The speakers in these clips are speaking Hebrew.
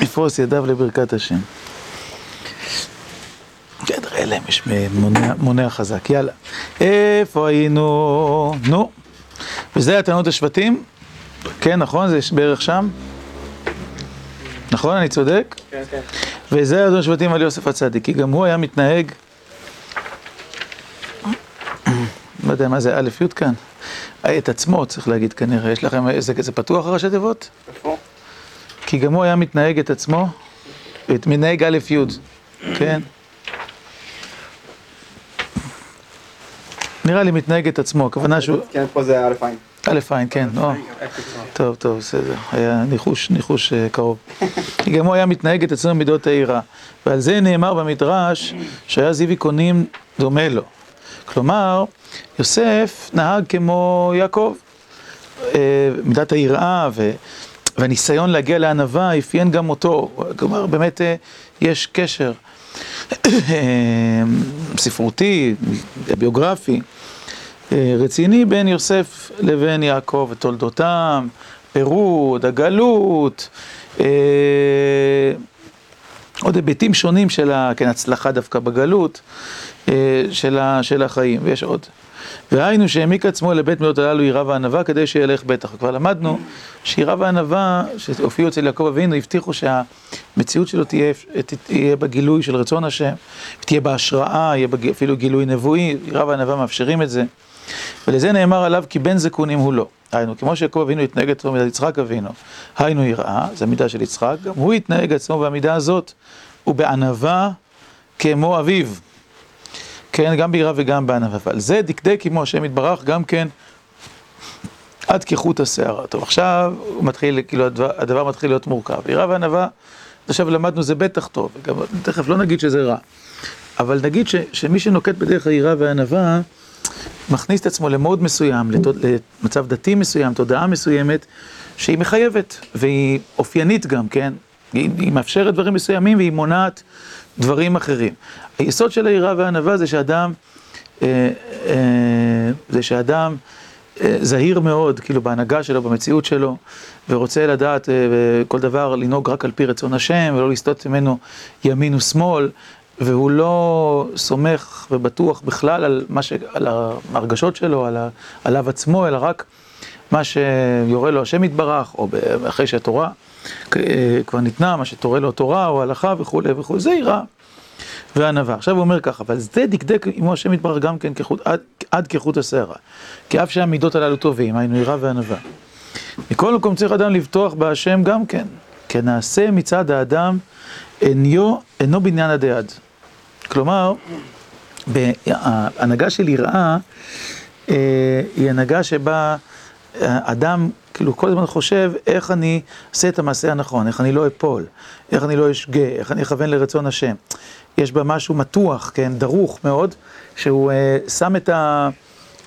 יפרוס ידיו לברכת השם. בסדר, אלה יש מונע חזק, יאללה. איפה היינו? נו. וזה היה טענות השבטים? כן, נכון? זה בערך שם? נכון? אני צודק? כן, כן. וזה היה טענות השבטים על יוסף הצדיק, כי גם הוא היה מתנהג... לא יודע מה זה א' י' כאן. את עצמו צריך להגיד כנראה, יש לכם, זה, זה פתוח הראשי תיבות? כי גם הוא היה מתנהג את עצמו, את מתנהג א' י', כן? נראה לי מתנהג את עצמו, הכוונה שהוא... כן, פה זה א' עין. א' עין, כן, או. טוב, טוב, בסדר, היה ניחוש, ניחוש אה, קרוב. כי גם הוא היה מתנהג את עצמו במידות העירה. ועל זה נאמר במדרש שהיה זיוי קונים דומה לו. כלומר, יוסף נהג כמו יעקב. אה, מידת היראה והניסיון להגיע לענווה אפיין גם אותו. כלומר, באמת אה, יש קשר ספרותי, ביוגרפי. רציני בין יוסף לבין יעקב ותולדותם, פירוד, הגלות, עוד היבטים שונים של ההצלחה דווקא בגלות, של החיים, ויש עוד. והיינו שהעמיק עצמו לבית מידות הללו יראה וענווה כדי שילך בטח. כבר למדנו שיראה וענווה שהופיעו אצל יעקב אבינו, הבטיחו שהמציאות שלו תהיה, תהיה בגילוי של רצון השם, תהיה בהשראה, יהיה אפילו גילוי נבואי, יראה וענווה מאפשרים את זה. ולזה נאמר עליו כי בן זקונים הוא לא. היינו, כמו שיעקב אבינו התנהג עצמו במידת יצחק אבינו, היינו יראה, זו המידה של יצחק, גם הוא התנהג עצמו במידה הזאת, ובענווה כמו אביו. כן, גם ביראה וגם בענווה. ועל זה דקדק עמו השם יתברך גם כן עד כחוט השערה. טוב, עכשיו הוא מתחיל, כאילו הדבר, הדבר מתחיל להיות מורכב. יראה וענווה, עכשיו למדנו זה בטח טוב, גם תכף לא נגיד שזה רע, אבל נגיד ש, שמי שנוקט בדרך היראה והענווה, מכניס את עצמו למוד מסוים, למצב דתי מסוים, תודעה מסוימת, שהיא מחייבת, והיא אופיינית גם, כן? היא, היא מאפשרת דברים מסוימים והיא מונעת דברים אחרים. היסוד של היראה והענווה זה שאדם, אה, אה, זה שאדם אה, זהיר מאוד, כאילו בהנהגה שלו, במציאות שלו, ורוצה לדעת כל דבר לנהוג רק על פי רצון השם, ולא לסטות ממנו ימין ושמאל, והוא לא סומך ובטוח בכלל על, ש... על ההרגשות שלו, על ה... עליו עצמו, אלא רק מה שיורה לו השם יתברך, או אחרי שהתורה כבר ניתנה, מה שתורה לו תורה או הלכה וכולי וכולי, זה יראה וענווה. עכשיו הוא אומר ככה, אבל זה דקדק עמו השם יתברך גם כן כחוט, עד, עד כחוט השערה. כי אף שהמידות הללו טובים, היינו יראה וענווה. מכל מקום צריך אדם לבטוח בהשם גם כן, כי נעשה מצד האדם אינו, אינו בניין הדעד. כלומר, ההנהגה של יראה אה, היא הנהגה שבה אדם כאילו כל הזמן חושב איך אני אעשה את המעשה הנכון, איך אני לא אפול, איך אני לא אשגה, איך אני אכוון לרצון השם. יש בה משהו מתוח, כן, דרוך מאוד, שהוא אה, שם את, ה,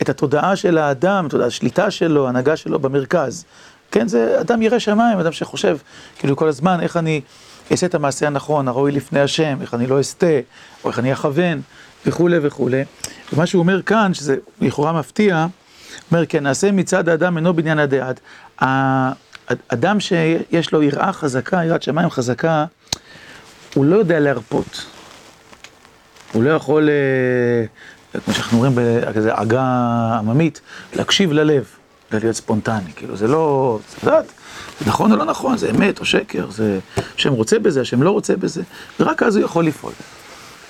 את התודעה של האדם, את השליטה שלו, ההנהגה שלו במרכז. כן, זה אדם ירא שמיים, אדם שחושב, כאילו כל הזמן איך אני אעשה את המעשה הנכון, הראוי לפני השם, איך אני לא אסטה, או איך אני אכוון, וכולי וכולי. ומה שהוא אומר כאן, שזה לכאורה מפתיע, אומר, כן, נעשה מצד האדם אינו בניין הדעת. האדם שיש לו יראה חזקה, יראת שמיים חזקה, הוא לא יודע להרפות. הוא לא יכול, אה, כמו שאנחנו אומרים בכזה עגה עממית, להקשיב ללב, להיות ספונטני, כאילו זה לא, זה יודעת, נכון או לא נכון, זה אמת או שקר, זה, השם רוצה בזה, השם לא רוצה בזה, ורק אז הוא יכול לפעול.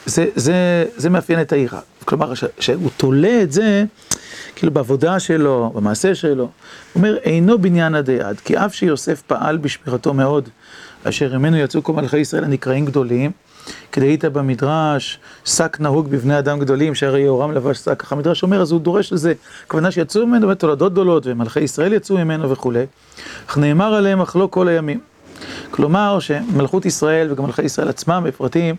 זה, זה, זה מאפיין את העירה. כלומר, שהוא תולה את זה, כאילו בעבודה שלו, במעשה שלו, הוא אומר, אינו בניין עד, כי אף שיוסף פעל בשמירתו מאוד, אשר ממנו יצאו כל מלכי ישראל הנקראים גדולים, כדאית במדרש, שק נהוג בבני אדם גדולים, שהרי יהורם לבש שק, ככה המדרש אומר, אז הוא דורש לזה, הכוונה שיצאו ממנו תולדות גדולות, ומלכי ישראל יצאו ממנו וכולי, אך נאמר עליהם אך לא כל הימים. כלומר שמלכות ישראל וגם מלכי ישראל עצמם בפרטים,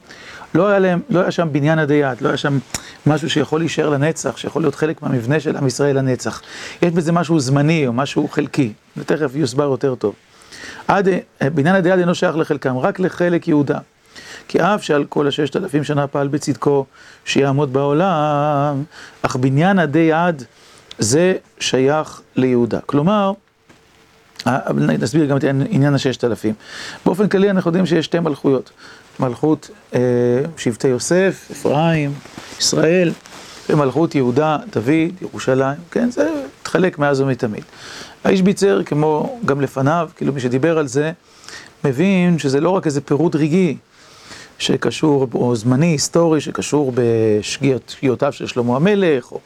לא היה להם, לא היה שם בניין עדי יד, לא היה שם משהו שיכול להישאר לנצח, שיכול להיות חלק מהמבנה של עם ישראל לנצח. יש בזה משהו זמני או משהו חלקי, ותכף יוסבר יותר טוב. עד, בניין עדי יד אינו שייך לחלקם, רק לחלק יהודה. כי אף שעל כל הששת אלפים שנה פעל בצדקו שיעמוד בעולם, אך בניין עדי עד זה שייך ליהודה. כלומר, נסביר גם את עניין הששת אלפים. באופן כללי אנחנו יודעים שיש שתי מלכויות. מלכות שבטי יוסף, אפרים, ישראל, ומלכות יהודה, דוד, ירושלים, כן, זה התחלק מאז ומתמיד. האיש ביצר, כמו גם לפניו, כאילו מי שדיבר על זה, מבין שזה לא רק איזה פירוט רגעי שקשור, או זמני, היסטורי, שקשור בשגיאותיו של שלמה המלך, או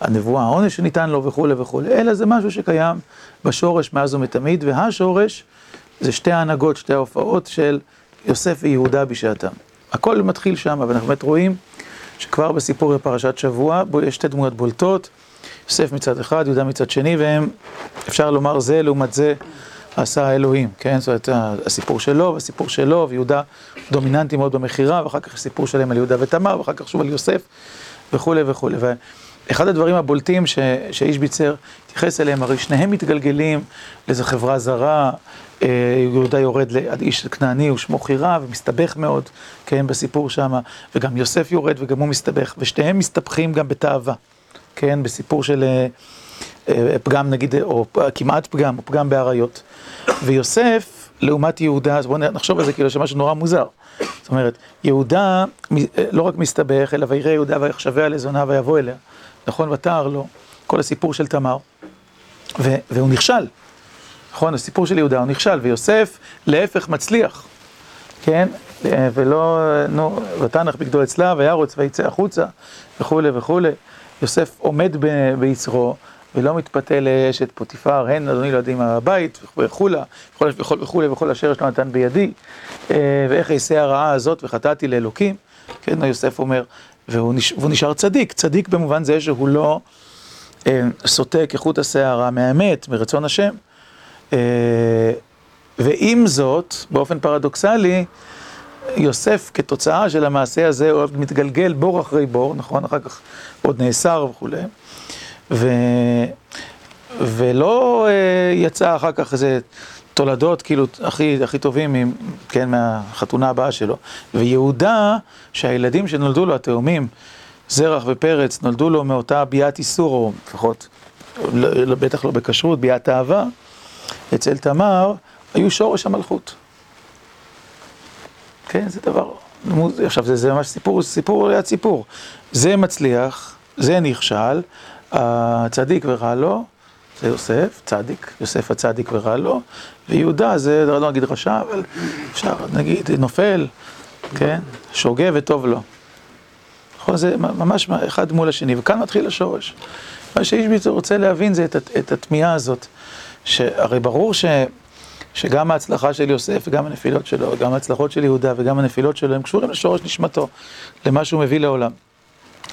הנבואה, העונש שניתן לו וכולי וכולי, אלא זה משהו שקיים בשורש מאז ומתמיד, והשורש זה שתי ההנהגות, שתי ההופעות של יוסף ויהודה בשעתם. הכל מתחיל שם, אבל אנחנו באמת רואים שכבר בסיפור בפרשת שבוע, בו יש שתי דמויות בולטות, יוסף מצד אחד, יהודה מצד שני, והם, אפשר לומר, זה לעומת זה עשה האלוהים, כן? זאת אומרת, הסיפור שלו והסיפור שלו, ויהודה דומיננטי מאוד במכירה, ואחר כך סיפור שלם על יהודה ותמר, ואחר כך שוב על יוסף, וכולי וכולי. ואחד הדברים הבולטים ש, שאיש ביצר התייחס אליהם, הרי שניהם מתגלגלים לאיזו חברה זרה, אה, יהודה יורד עד איש כנעני ושמו חירה, ומסתבך מאוד, כן, בסיפור שם, וגם יוסף יורד וגם הוא מסתבך, ושניהם מסתבכים גם בתאווה, כן, בסיפור של אה, אה, פגם נגיד, או כמעט פגם, או פגם באריות. ויוסף, לעומת יהודה, אז בואו נחשוב על זה כאילו שמשהו נורא מוזר. זאת אומרת, יהודה לא רק מסתבך, אלא ויראה יהודה ויחשביה לזונה ויבוא אליה. נכון, ותער לו, כל הסיפור של תמר, והוא נכשל. נכון, הסיפור של יהודה הוא נכשל, ויוסף להפך מצליח, כן? ולא, נו, ותנח בגדו אצלה, וירוץ ויצא החוצה, וכולי וכולי. יוסף עומד ביצרו, ולא מתפתה לאשת פוטיפר, הן אדוני לא יודעים הבית, וכולי, וכולי, וכל אשר יש לו נתן בידי, ואיך אעשה הרעה הזאת וחטאתי לאלוקים, כן, יוסף אומר, והוא נשאר צדיק, צדיק במובן זה שהוא לא סוטה כחוט השערה מהאמת, מרצון השם. ועם זאת, באופן פרדוקסלי, יוסף כתוצאה של המעשה הזה הוא מתגלגל בור אחרי בור, נכון? אחר כך עוד נאסר וכולי. ולא יצא אחר כך איזה תולדות כאילו הכי, הכי טובים, כן, מהחתונה הבאה שלו. ויהודה, שהילדים שנולדו לו, התאומים, זרח ופרץ, נולדו לו מאותה ביאת איסור, או לפחות, לא, בטח לא בכשרות, ביאת אהבה. אצל תמר היו שורש המלכות. כן, זה דבר, עכשיו זה, זה ממש סיפור, סיפור ליד סיפור. זה מצליח, זה נכשל, הצדיק ורע לו, זה יוסף, צדיק, יוסף הצדיק ורע לו, ויהודה זה, לא נגיד רשע, אבל אפשר נגיד נופל, כן, שוגה וטוב לו. נכון, זה ממש אחד מול השני, וכאן מתחיל השורש. מה שאיש רוצה להבין זה את, את התמיהה הזאת. שהרי ברור ש, שגם ההצלחה של יוסף וגם הנפילות שלו, וגם ההצלחות של יהודה וגם הנפילות שלו, הם קשורים לשורש נשמתו, למה שהוא מביא לעולם.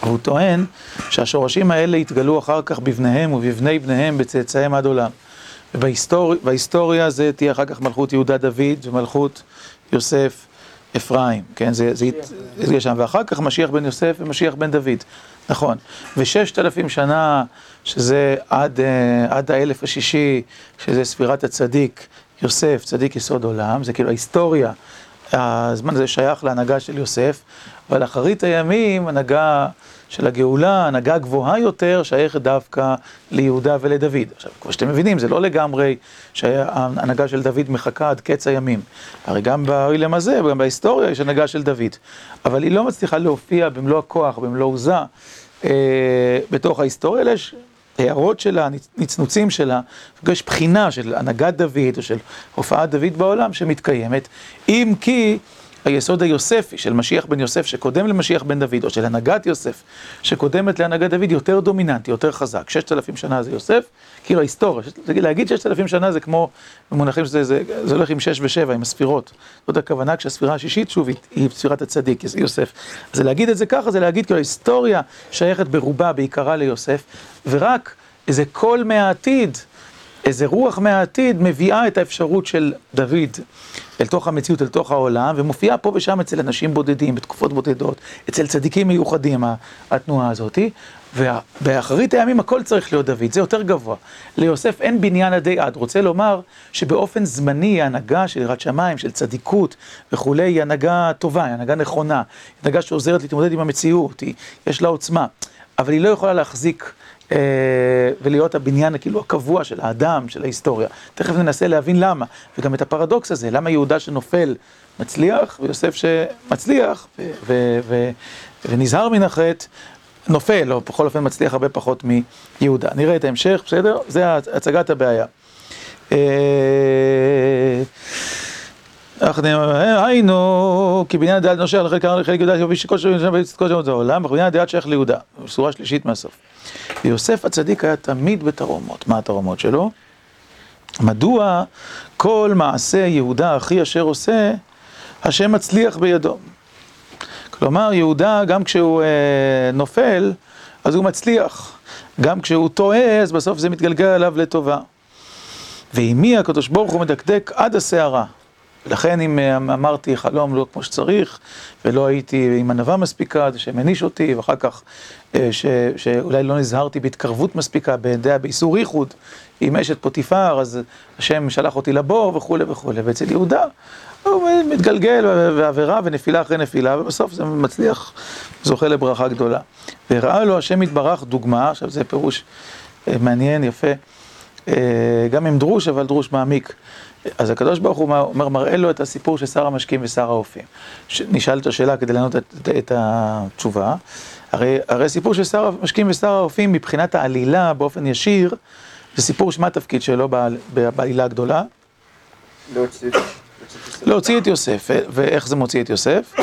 והוא טוען שהשורשים האלה יתגלו אחר כך בבניהם ובבני בניהם בצאצאיהם עד עולם. ובהיסטוריה זה תהיה אחר כך מלכות יהודה דוד ומלכות יוסף אפרים, כן, זה, זה שם, ואחר כך משיח בן יוסף ומשיח בן דוד, נכון, וששת אלפים שנה, שזה עד, אה, עד האלף השישי, שזה ספירת הצדיק, יוסף, צדיק יסוד עולם, זה כאילו ההיסטוריה, הזמן הזה שייך להנהגה של יוסף, אבל אחרית הימים, הנהגה של הגאולה, הנהגה גבוהה יותר, שייכת דווקא ליהודה ולדוד. עכשיו, כמו שאתם מבינים, זה לא לגמרי שההנהגה של דוד מחכה עד קץ הימים. הרי גם באילם הזה, וגם בהיסטוריה, יש הנהגה של דוד. אבל היא לא מצליחה להופיע במלוא הכוח, במלוא עוזה, אה, בתוך ההיסטוריה, אלא יש הערות שלה, נצנוצים שלה, יש בחינה של הנהגת דוד, או של הופעת דוד בעולם שמתקיימת, אם כי... היסוד היוספי של משיח בן יוסף שקודם למשיח בן דוד, או של הנהגת יוסף שקודמת להנהגת דוד, יותר דומיננטי, יותר חזק. ששת אלפים שנה זה יוסף, כאילו ההיסטוריה, להגיד ששת אלפים שנה זה כמו במונחים שזה, זה, זה הולך עם שש ושבע, עם הספירות. זאת הכוונה כשהספירה השישית, שוב, היא, היא ספירת הצדיק, יוסף. אז להגיד את זה ככה, זה להגיד כאילו ההיסטוריה שייכת ברובה, בעיקרה ליוסף, ורק איזה קול מהעתיד, איזה רוח מהעתיד מביאה את האפשרות של דוד אל תוך המציאות, אל תוך העולם, ומופיעה פה ושם אצל אנשים בודדים, בתקופות בודדות, אצל צדיקים מיוחדים, התנועה הזאתי, ובאחרית הימים הכל צריך להיות דוד, זה יותר גבוה. ליוסף אין בניין עדי עד, רוצה לומר שבאופן זמני ההנהגה של יראת שמיים, של צדיקות וכולי, היא הנהגה טובה, היא הנהגה נכונה, היא הנהגה שעוזרת להתמודד עם המציאות, היא, יש לה עוצמה, אבל היא לא יכולה להחזיק ולהיות הבניין כאילו הקבוע של האדם, של ההיסטוריה. תכף ננסה להבין למה, וגם את הפרדוקס הזה, למה יהודה שנופל מצליח, ויוסף שמצליח ונזהר מן החטא, נופל, או בכל אופן מצליח הרבה פחות מיהודה. נראה את ההמשך, בסדר? זה הצגת הבעיה. היינו, כי בניין הדעת נושך לחלק חלק יהודה כפי שכל שם זה העולם, בניין הדעת שייך ליהודה, בשורה שלישית מהסוף. ויוסף הצדיק היה תמיד בתרומות. מה התרומות שלו? מדוע כל מעשה יהודה אחי אשר עושה, השם מצליח בידו. כלומר, יהודה, גם כשהוא אה, נופל, אז הוא מצליח. גם כשהוא טועה, אז בסוף זה מתגלגל עליו לטובה. ועם מי הקדוש ברוך הוא מדקדק עד הסערה. ולכן אם אה, אמרתי חלום לא כמו שצריך, ולא הייתי עם ענווה מספיקה, זה שמניש אותי, ואחר כך אה, ש, שאולי לא נזהרתי בהתקרבות מספיקה, באיסור ייחוד, עם אשת פוטיפר, אז השם שלח אותי לבור וכולי וכולי. ואצל יהודה הוא מתגלגל בעבירה ונפילה אחרי נפילה, ובסוף זה מצליח, זוכה לברכה גדולה. והראה לו השם יתברך דוגמה, עכשיו זה פירוש אה, מעניין, יפה, גם עם דרוש, אבל דרוש מעמיק. אז הקדוש ברוך הוא אומר, מראה לו את הסיפור של שר המשקים ושר האופים. נשאל את השאלה כדי לענות את, את, את התשובה. הרי, הרי סיפור של שר המשקים ושר האופים מבחינת העלילה באופן ישיר, זה סיפור שמה התפקיד שלו בעלילה הגדולה? להוציא את יוסף. ואיך זה מוציא את יוסף?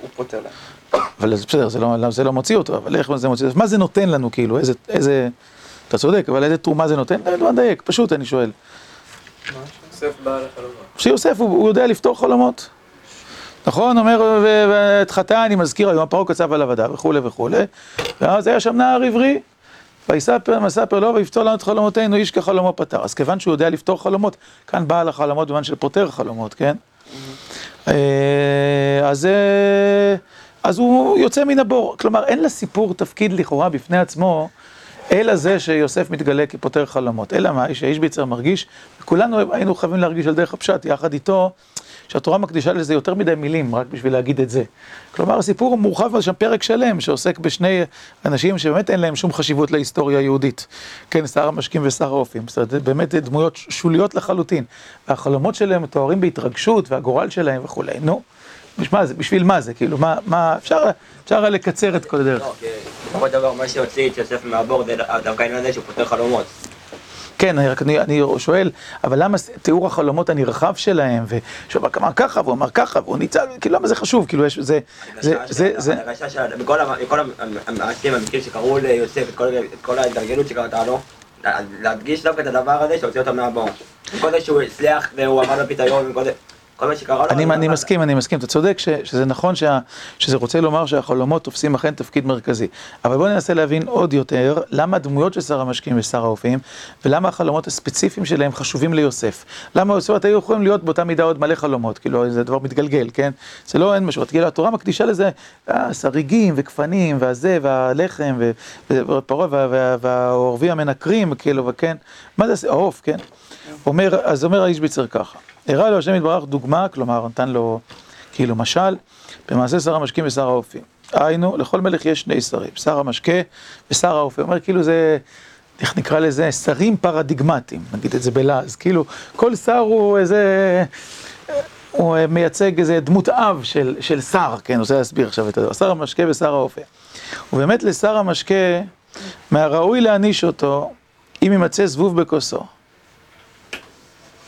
הוא פותר להם. אבל בסדר, זה לא, זה לא מוציא אותו, אבל איך זה מוציא אותו? מה זה נותן לנו כאילו? איזה, איזה... אתה צודק, אבל איזה תרומה זה נותן? לא מדייק, פשוט אני שואל. יוסף בא לחלומות. שיוסף הוא, הוא יודע לפתור חלומות. נכון? אומר, ואת חטא אני מזכיר היום, פרעה קצב על עבדיו וכולי וכולי, ואז היה שם נער עברי, ויספר מספר לו ויפתור לנו את חלומותינו, איש כחלומו פתר. אז כיוון שהוא יודע לפתור חלומות, כאן בעל החלומות במובן של פותר חלומות, כן? אז, אז הוא יוצא מן הבור. כלומר, אין לסיפור תפקיד לכאורה בפני עצמו. אלא זה שיוסף מתגלה כפותר חלומות. אלא מה? שהאיש ביצר מרגיש, וכולנו היינו חייבים להרגיש על דרך הפשט, יחד איתו, שהתורה מקדישה לזה יותר מדי מילים, רק בשביל להגיד את זה. כלומר, הסיפור מורחב על שם פרק שלם, שעוסק בשני אנשים שבאמת אין להם שום חשיבות להיסטוריה היהודית. כן, שר המשקים ושר האופים. זאת אומרת, באמת דמויות שוליות לחלוטין. והחלומות שלהם מתוארים בהתרגשות, והגורל שלהם וכולי. נו. בשביל זה, בשביל מה זה, כאילו, מה, מה, אפשר, אפשר לקצר את כל הדרך. לא, כי בסופו של דבר מה שהוציא את יוסף מהבור זה דווקא העניין הזה שהוא פותר חלומות. כן, אני, רק, אני, אני שואל, אבל למה תיאור החלומות הנרחב שלהם, ושהוא אמר ככה, והוא אמר ככה, והוא ניצל, כאילו, למה זה חשוב? כאילו, יש, זה, זה, זה, זה... הרגשה של, בכל המעשים, המקרים שקרו ליוסף, את כל ההתגלגלות שקרתה לו, להדגיש דווקא את הדבר הזה שהוציא אותו מהבור. כל זה שהוא הצליח והוא עמד בפיתיון, וכל זה... אני, אני מסכים, אני מסכים, אתה צודק ש, שזה נכון שה, שזה רוצה לומר שהחלומות תופסים אכן תפקיד מרכזי. אבל בואו ננסה להבין עוד יותר למה הדמויות של שר המשקים ושר האופים, ולמה החלומות הספציפיים שלהם חשובים ליוסף. למה יוסף היו יכולים להיות באותה מידה עוד מלא חלומות, כאילו זה דבר מתגלגל, כן? זה לא אין משהו, כאילו התורה מקדישה לזה אה, שריגים וקפנים, והזה, והלחם, ופרעה, והעורבי המנקרים, כאילו, וכן, מה זה, העוף, כן? אומר, אז אומר האיש ביצר ככה. הראה לו השם יתברך דוגמה, כלומר נתן לו כאילו משל, במעשה שר המשקים ושר האופים. היינו, לכל מלך יש שני שרים, שר המשקה ושר האופים. אומר כאילו זה, איך נקרא לזה, שרים פרדיגמטיים, נגיד את זה בלעז. כאילו, כל שר הוא איזה, הוא מייצג איזה דמות אב של, של שר, כן, אני רוצה להסביר עכשיו את זה. שר המשקה ושר האופים. ובאמת לשר המשקה, מהראוי להעניש אותו, אם יימצא זבוב בכוסו.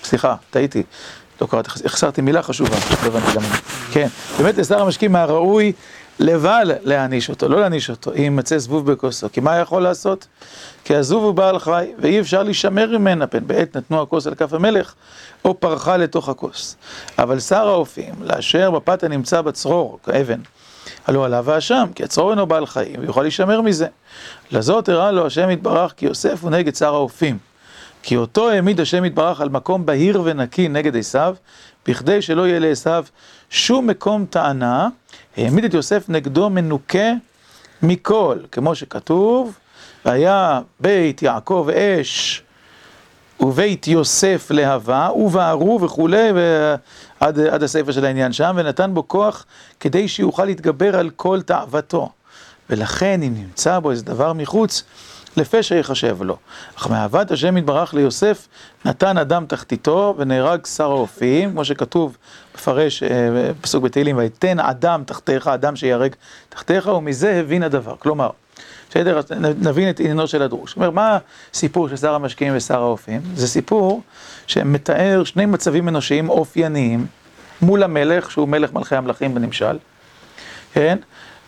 סליחה, טעיתי, לא קראתי, החסרתי מילה חשובה, לא הבנתי למה. כן, באמת לשר המשקים מהראוי לבעל להעניש אותו, לא להעניש אותו, אם יימצא זבוב בכוסו. כי מה יכול לעשות? כי הזבוב הוא בעל חי, ואי אפשר להישמר ממנה, פן בעת נתנו הכוס על כף המלך, או פרחה לתוך הכוס. אבל שר האופים, לאשר בפת הנמצא בצרור, כאבן, הלא עליו האשם, כי הצרור אינו בעל חיים, ויוכל להישמר מזה. לזאת הראה לו השם יתברך, כי יוסף הוא נגד שר האופים. כי אותו העמיד השם יתברך על מקום בהיר ונקי נגד עשיו, בכדי שלא יהיה לעשיו שום מקום טענה, העמיד את יוסף נגדו מנוקה מכל, כמו שכתוב, והיה בית יעקב אש ובית יוסף להבה, ובערו וכולי, ועד עד הספר של העניין שם, ונתן בו כוח כדי שיוכל להתגבר על כל תאוותו. ולכן אם נמצא בו איזה דבר מחוץ, לפשע יחשב לו. אך מאהבת השם יתברך ליוסף, נתן אדם תחתיתו ונהרג שר האופים, כמו שכתוב, מפרש פסוק בתהילים, ויתן אדם תחתיך, אדם שיהרג תחתיך, ומזה הבין הדבר. כלומר, בסדר? נבין את עניינו של הדרוש. זאת אומרת, מה הסיפור של שר המשקיעים ושר האופים? זה סיפור שמתאר שני מצבים אנושיים אופייניים מול המלך, שהוא מלך מלכי המלכים בנמשל, כן?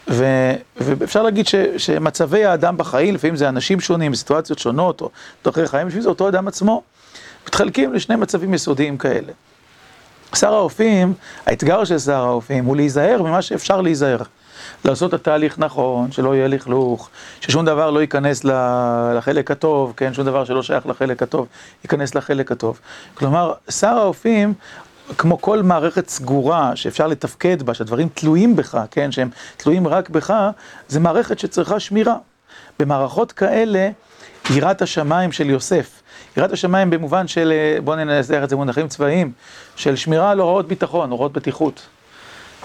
ואפשר להגיד שמצבי האדם בחיים, לפעמים זה אנשים שונים, סיטואציות שונות, או דרכי חיים, בשביל זה אותו אדם עצמו, מתחלקים לשני מצבים יסודיים כאלה. שר האופים, האתגר של שר האופים הוא להיזהר ממה שאפשר להיזהר. לעשות את התהליך נכון, שלא יהיה לכלוך, ששום דבר לא ייכנס לחלק הטוב, כן, שום דבר שלא שייך לחלק הטוב, ייכנס לחלק הטוב. כלומר, שר האופים, כמו כל מערכת סגורה שאפשר לתפקד בה, שהדברים תלויים בך, כן, שהם תלויים רק בך, זה מערכת שצריכה שמירה. במערכות כאלה, יראת השמיים של יוסף, יראת השמיים במובן של, בואו ננסח את זה במונחים צבאיים, של שמירה על הוראות ביטחון, הוראות בטיחות.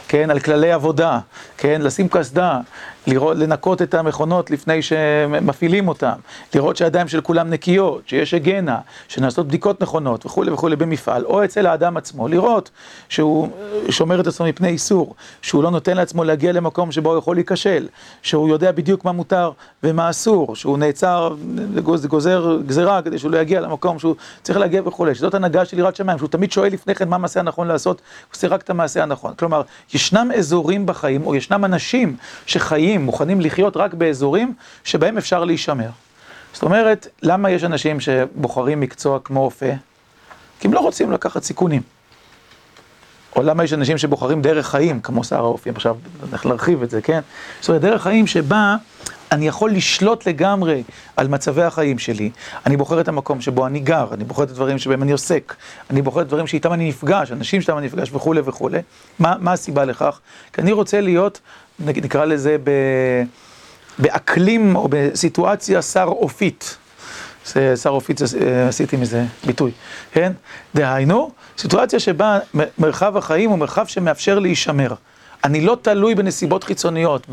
כן, על כללי עבודה, כן, לשים קסדה, לראות, לנקות את המכונות לפני שמפעילים אותן, לראות שהידיים של כולם נקיות, שיש הגנה, שנעשות בדיקות נכונות וכולי וכולי במפעל, או אצל האדם עצמו, לראות שהוא שומר את עצמו מפני איסור, שהוא לא נותן לעצמו להגיע למקום שבו הוא יכול להיכשל, שהוא יודע בדיוק מה מותר ומה אסור, שהוא נעצר, גוזר גזירה כדי שהוא לא יגיע למקום שהוא צריך להגיע וכולי, שזאת הנהגה של יראת שמיים, שהוא תמיד שואל לפני כן מה המעשה הנכון לעשות, הוא עושה רק את המעשה הנכון. כלומר, ישנם אזורים בחיים, או ישנם אנשים שחיים מוכנים לחיות רק באזורים שבהם אפשר להישמר. זאת אומרת, למה יש אנשים שבוחרים מקצוע כמו אופה? כי הם לא רוצים לקחת סיכונים. או למה יש אנשים שבוחרים דרך חיים, כמו שר האופים, עכשיו נלך להרחיב את זה, כן? זאת אומרת, דרך חיים שבה אני יכול לשלוט לגמרי על מצבי החיים שלי. אני בוחר את המקום שבו אני גר, אני בוחר את הדברים שבהם אני עוסק, אני בוחר את הדברים שאיתם אני נפגש, אנשים שאיתם אני נפגש וכולי וכולי. מה, מה הסיבה לכך? כי אני רוצה להיות נקרא לזה באקלים או בסיטואציה שר אופית. שר אופית עשיתי מזה ביטוי, כן? דהיינו, סיטואציה שבה מרחב החיים הוא מרחב שמאפשר להישמר. אני לא תלוי בנסיבות חיצוניות,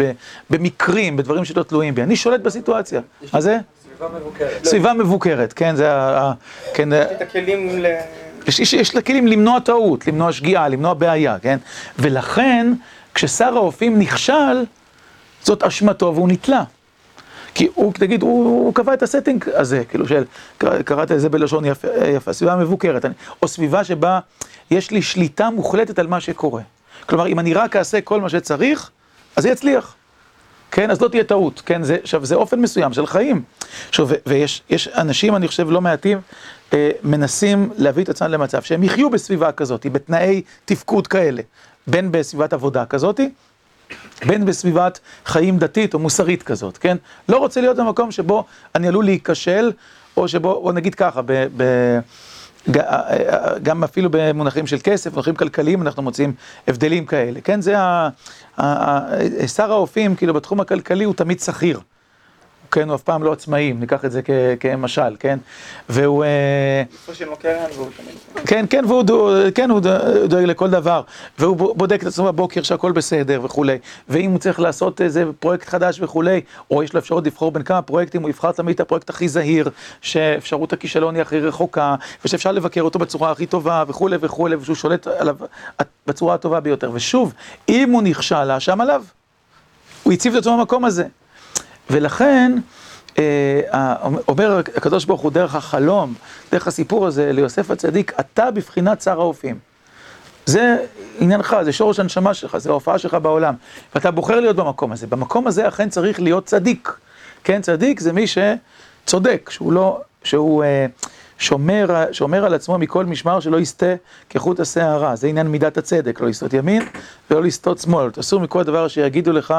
במקרים, בדברים שלא תלויים בי. אני שולט בסיטואציה. מה זה? סביבה מבוקרת. סביבה מבוקרת, כן, זה ה... כן, יש את הכלים ל... יש, יש לכלים למנוע טעות, למנוע שגיאה, למנוע בעיה, כן? ולכן... כששר האופים נכשל, זאת אשמתו והוא נתלה. כי הוא, תגיד, הוא, הוא קבע את הסטינג הזה, כאילו של, קראת את זה בלשון יפה, יפה, סביבה מבוקרת, או סביבה שבה יש לי שליטה מוחלטת על מה שקורה. כלומר, אם אני רק אעשה כל מה שצריך, אז זה יצליח. כן, אז לא תהיה טעות, כן, זה, עכשיו, זה אופן מסוים של חיים. עכשיו, ויש אנשים, אני חושב, לא מעטים, אה, מנסים להביא את עצמם למצב שהם יחיו בסביבה כזאת, בתנאי תפקוד כאלה. בין בסביבת עבודה כזאתי, בין בסביבת חיים דתית או מוסרית כזאת, כן? לא רוצה להיות במקום שבו אני עלול להיכשל, או שבו, בוא נגיד ככה, ב, ב, גם אפילו במונחים של כסף, מונחים כלכליים, אנחנו מוצאים הבדלים כאלה, כן? זה ה... שר האופים, כאילו בתחום הכלכלי הוא תמיד שכיר. כן, הוא אף פעם לא עצמאי, ניקח את זה כמשל, כן? והוא... אה. כן, כן, והוא כן, דואג לכל דבר, והוא בודק את עצמו בבוקר שהכל בסדר וכולי, ואם הוא צריך לעשות איזה פרויקט חדש וכולי, או יש לו אפשרות לבחור בין כמה פרויקטים, הוא יבחר תמיד את הפרויקט הכי זהיר, שאפשרות הכישלון היא הכי רחוקה, ושאפשר לבקר אותו בצורה הכי טובה וכולי וכולי, ושהוא שולט עליו בצורה הטובה ביותר. ושוב, אם הוא נכשל, האשם עליו. הוא הציב את עצמו במקום הזה. ולכן, אה, אומר הקדוש ברוך הוא דרך החלום, דרך הסיפור הזה ליוסף הצדיק, אתה בבחינת שר האופים. זה עניינך, זה שורש הנשמה שלך, זה ההופעה שלך בעולם. ואתה בוחר להיות במקום הזה. במקום הזה אכן צריך להיות צדיק. כן, צדיק זה מי שצודק, שהוא לא, שהוא... שומר, שומר על עצמו מכל משמר שלא יסטה כחוט השערה, זה עניין מידת הצדק, לא לסטות ימין ולא לסטות שמאל, תסור מכל דבר שיגידו לך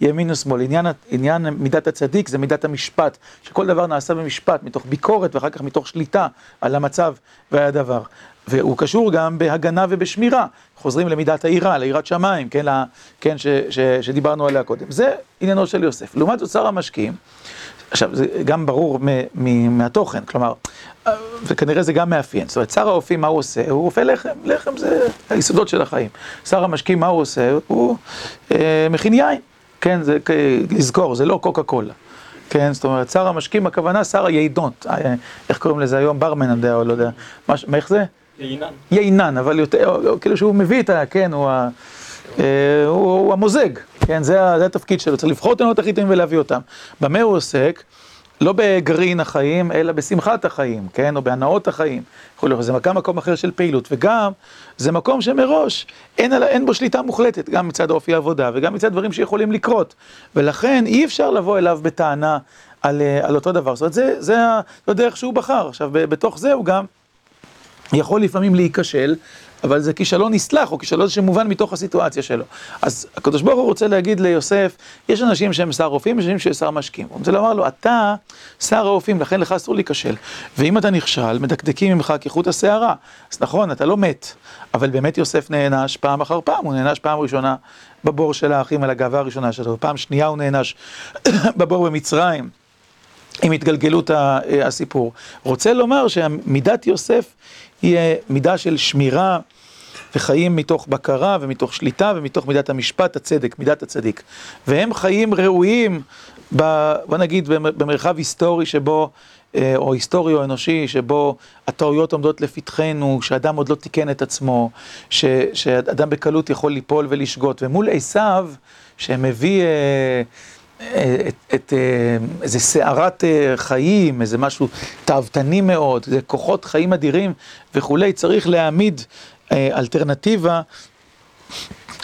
ימין ושמאל, עניין, עניין מידת הצדיק זה מידת המשפט, שכל דבר נעשה במשפט, מתוך ביקורת ואחר כך מתוך שליטה על המצב והדבר, והוא קשור גם בהגנה ובשמירה, חוזרים למידת היראה, ליראת שמיים, כן, לה, כן ש, ש, שדיברנו עליה קודם, זה עניינו של יוסף, לעומת זאת שר המשקיעים עכשיו, זה גם ברור מהתוכן, כלומר, וכנראה זה גם מאפיין. זאת אומרת, שר האופים, מה הוא עושה? הוא אופה לחם, לחם זה היסודות של החיים. שר המשקים, מה הוא עושה? הוא אה, מכין יין, כן, זה לזכור, זה לא קוקה קולה. כן, זאת אומרת, שר המשקים, הכוונה שר היידות, אה, איך קוראים לזה היום? ברמן, אני יודע, או לא יודע. מה, איך זה? יינן. יינן, אבל יותר, כאילו שהוא מביא את ה... כן, הוא, ה, אה, הוא, הוא המוזג, כן, זה, התפקיד שלו, צריך לבחור את הכי טובים ולהביא אותם. במה הוא עוסק? לא בגרעין החיים, אלא בשמחת החיים, כן, או בהנאות החיים. זה גם מקום אחר של פעילות, וגם זה מקום שמראש אין, אין בו שליטה מוחלטת, גם מצד אופי העבודה וגם מצד דברים שיכולים לקרות. ולכן אי אפשר לבוא אליו בטענה על, על אותו דבר. זאת אומרת, זה, זה הדרך שהוא בחר. עכשיו, בתוך זה הוא גם יכול לפעמים להיכשל, אבל זה כישלון נסלח, או כישלון שמובן מתוך הסיטואציה שלו. אז הקדוש ברוך הוא רוצה להגיד ליוסף, יש אנשים שהם שר רופאים, יש אנשים שהם שר משקים. הוא רוצה לומר לו, אתה שר הרופאים, לכן לך אסור להיכשל. ואם אתה נכשל, מדקדקים ממך כחוט השערה. אז נכון, אתה לא מת, אבל באמת יוסף נענש פעם אחר פעם, הוא נענש פעם ראשונה בבור של האחים על הגאווה הראשונה שלו, פעם שנייה הוא נענש בבור במצרים. עם התגלגלות הסיפור. רוצה לומר שמידת יוסף היא מידה של שמירה וחיים מתוך בקרה ומתוך שליטה ומתוך מידת המשפט, הצדק, מידת הצדיק. והם חיים ראויים, ב, בוא נגיד, במרחב היסטורי שבו, או היסטורי או אנושי, שבו הטעויות עומדות לפתחנו, שאדם עוד לא תיקן את עצמו, ש, שאדם בקלות יכול ליפול ולשגות. ומול עשיו, שמביא... את, את איזה סערת חיים, איזה משהו תאוותני מאוד, זה כוחות חיים אדירים וכולי, צריך להעמיד אלטרנטיבה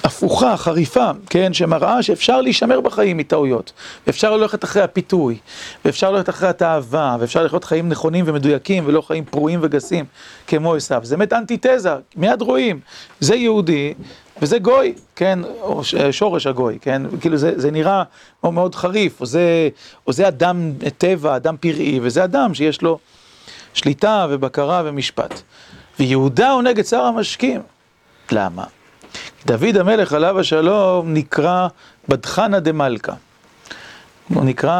הפוכה, חריפה, כן, שמראה שאפשר להישמר בחיים מטעויות, ואפשר ללכת אחרי הפיתוי, ואפשר ללכת אחרי התאווה, ואפשר לחיות חיים נכונים ומדויקים, ולא חיים פרועים וגסים כמו עשיו. זה באמת אנטיתזה, מיד רואים, זה יהודי וזה גוי, כן, או שורש הגוי, כן, כאילו זה, זה נראה מאוד, מאוד חריף, או זה, או זה אדם טבע, אדם פראי, וזה אדם שיש לו שליטה ובקרה ומשפט. ויהודה הוא נגד שר המשקים. למה? דוד המלך עליו השלום נקרא בדחנה דמלכה. הוא נקרא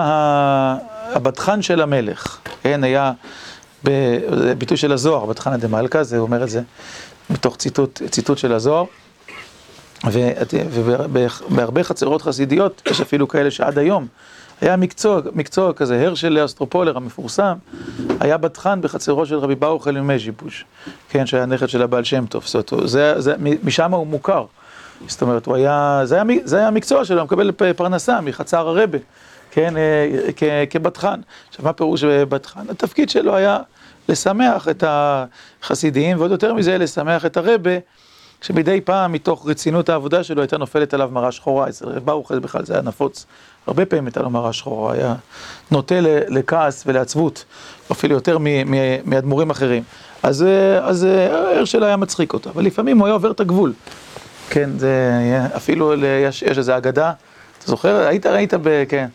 הבדחן של המלך. כן, היה ביטוי של הזוהר, בדחנה דמלכה, זה אומר את זה מתוך ציטוט, ציטוט של הזוהר. ובהרבה חצרות חסידיות, יש אפילו כאלה שעד היום, היה מקצוע, מקצוע כזה, הרשל אסטרופולר המפורסם, היה בטחן בחצרו של רבי ברוך אלי מז'יבוש, כן, שהיה נכד של הבעל שם טוב, זאת אומרת, זה, זה, משם הוא מוכר, זאת אומרת, הוא היה, זה היה, זה היה המקצוע שלו, הוא מקבל פרנסה מחצר הרבה, כן, כ, כבטחן. עכשיו, מה פירוש בטחן? התפקיד שלו היה לשמח את החסידים, ועוד יותר מזה, לשמח את הרבה. שמדי פעם מתוך רצינות העבודה שלו הייתה נופלת עליו מראה שחורה, אצל רב ברוך בכלל זה היה נפוץ, הרבה פעמים הייתה לו מראה שחורה, היה נוטה לכעס ולעצבות, אפילו יותר מאדמו"רים אחרים. אז, אז הרשל היה מצחיק אותו, אבל לפעמים הוא היה עובר את הגבול. כן, זה אפילו יש, יש איזו אגדה, אתה זוכר? היית, ראית ב... כן.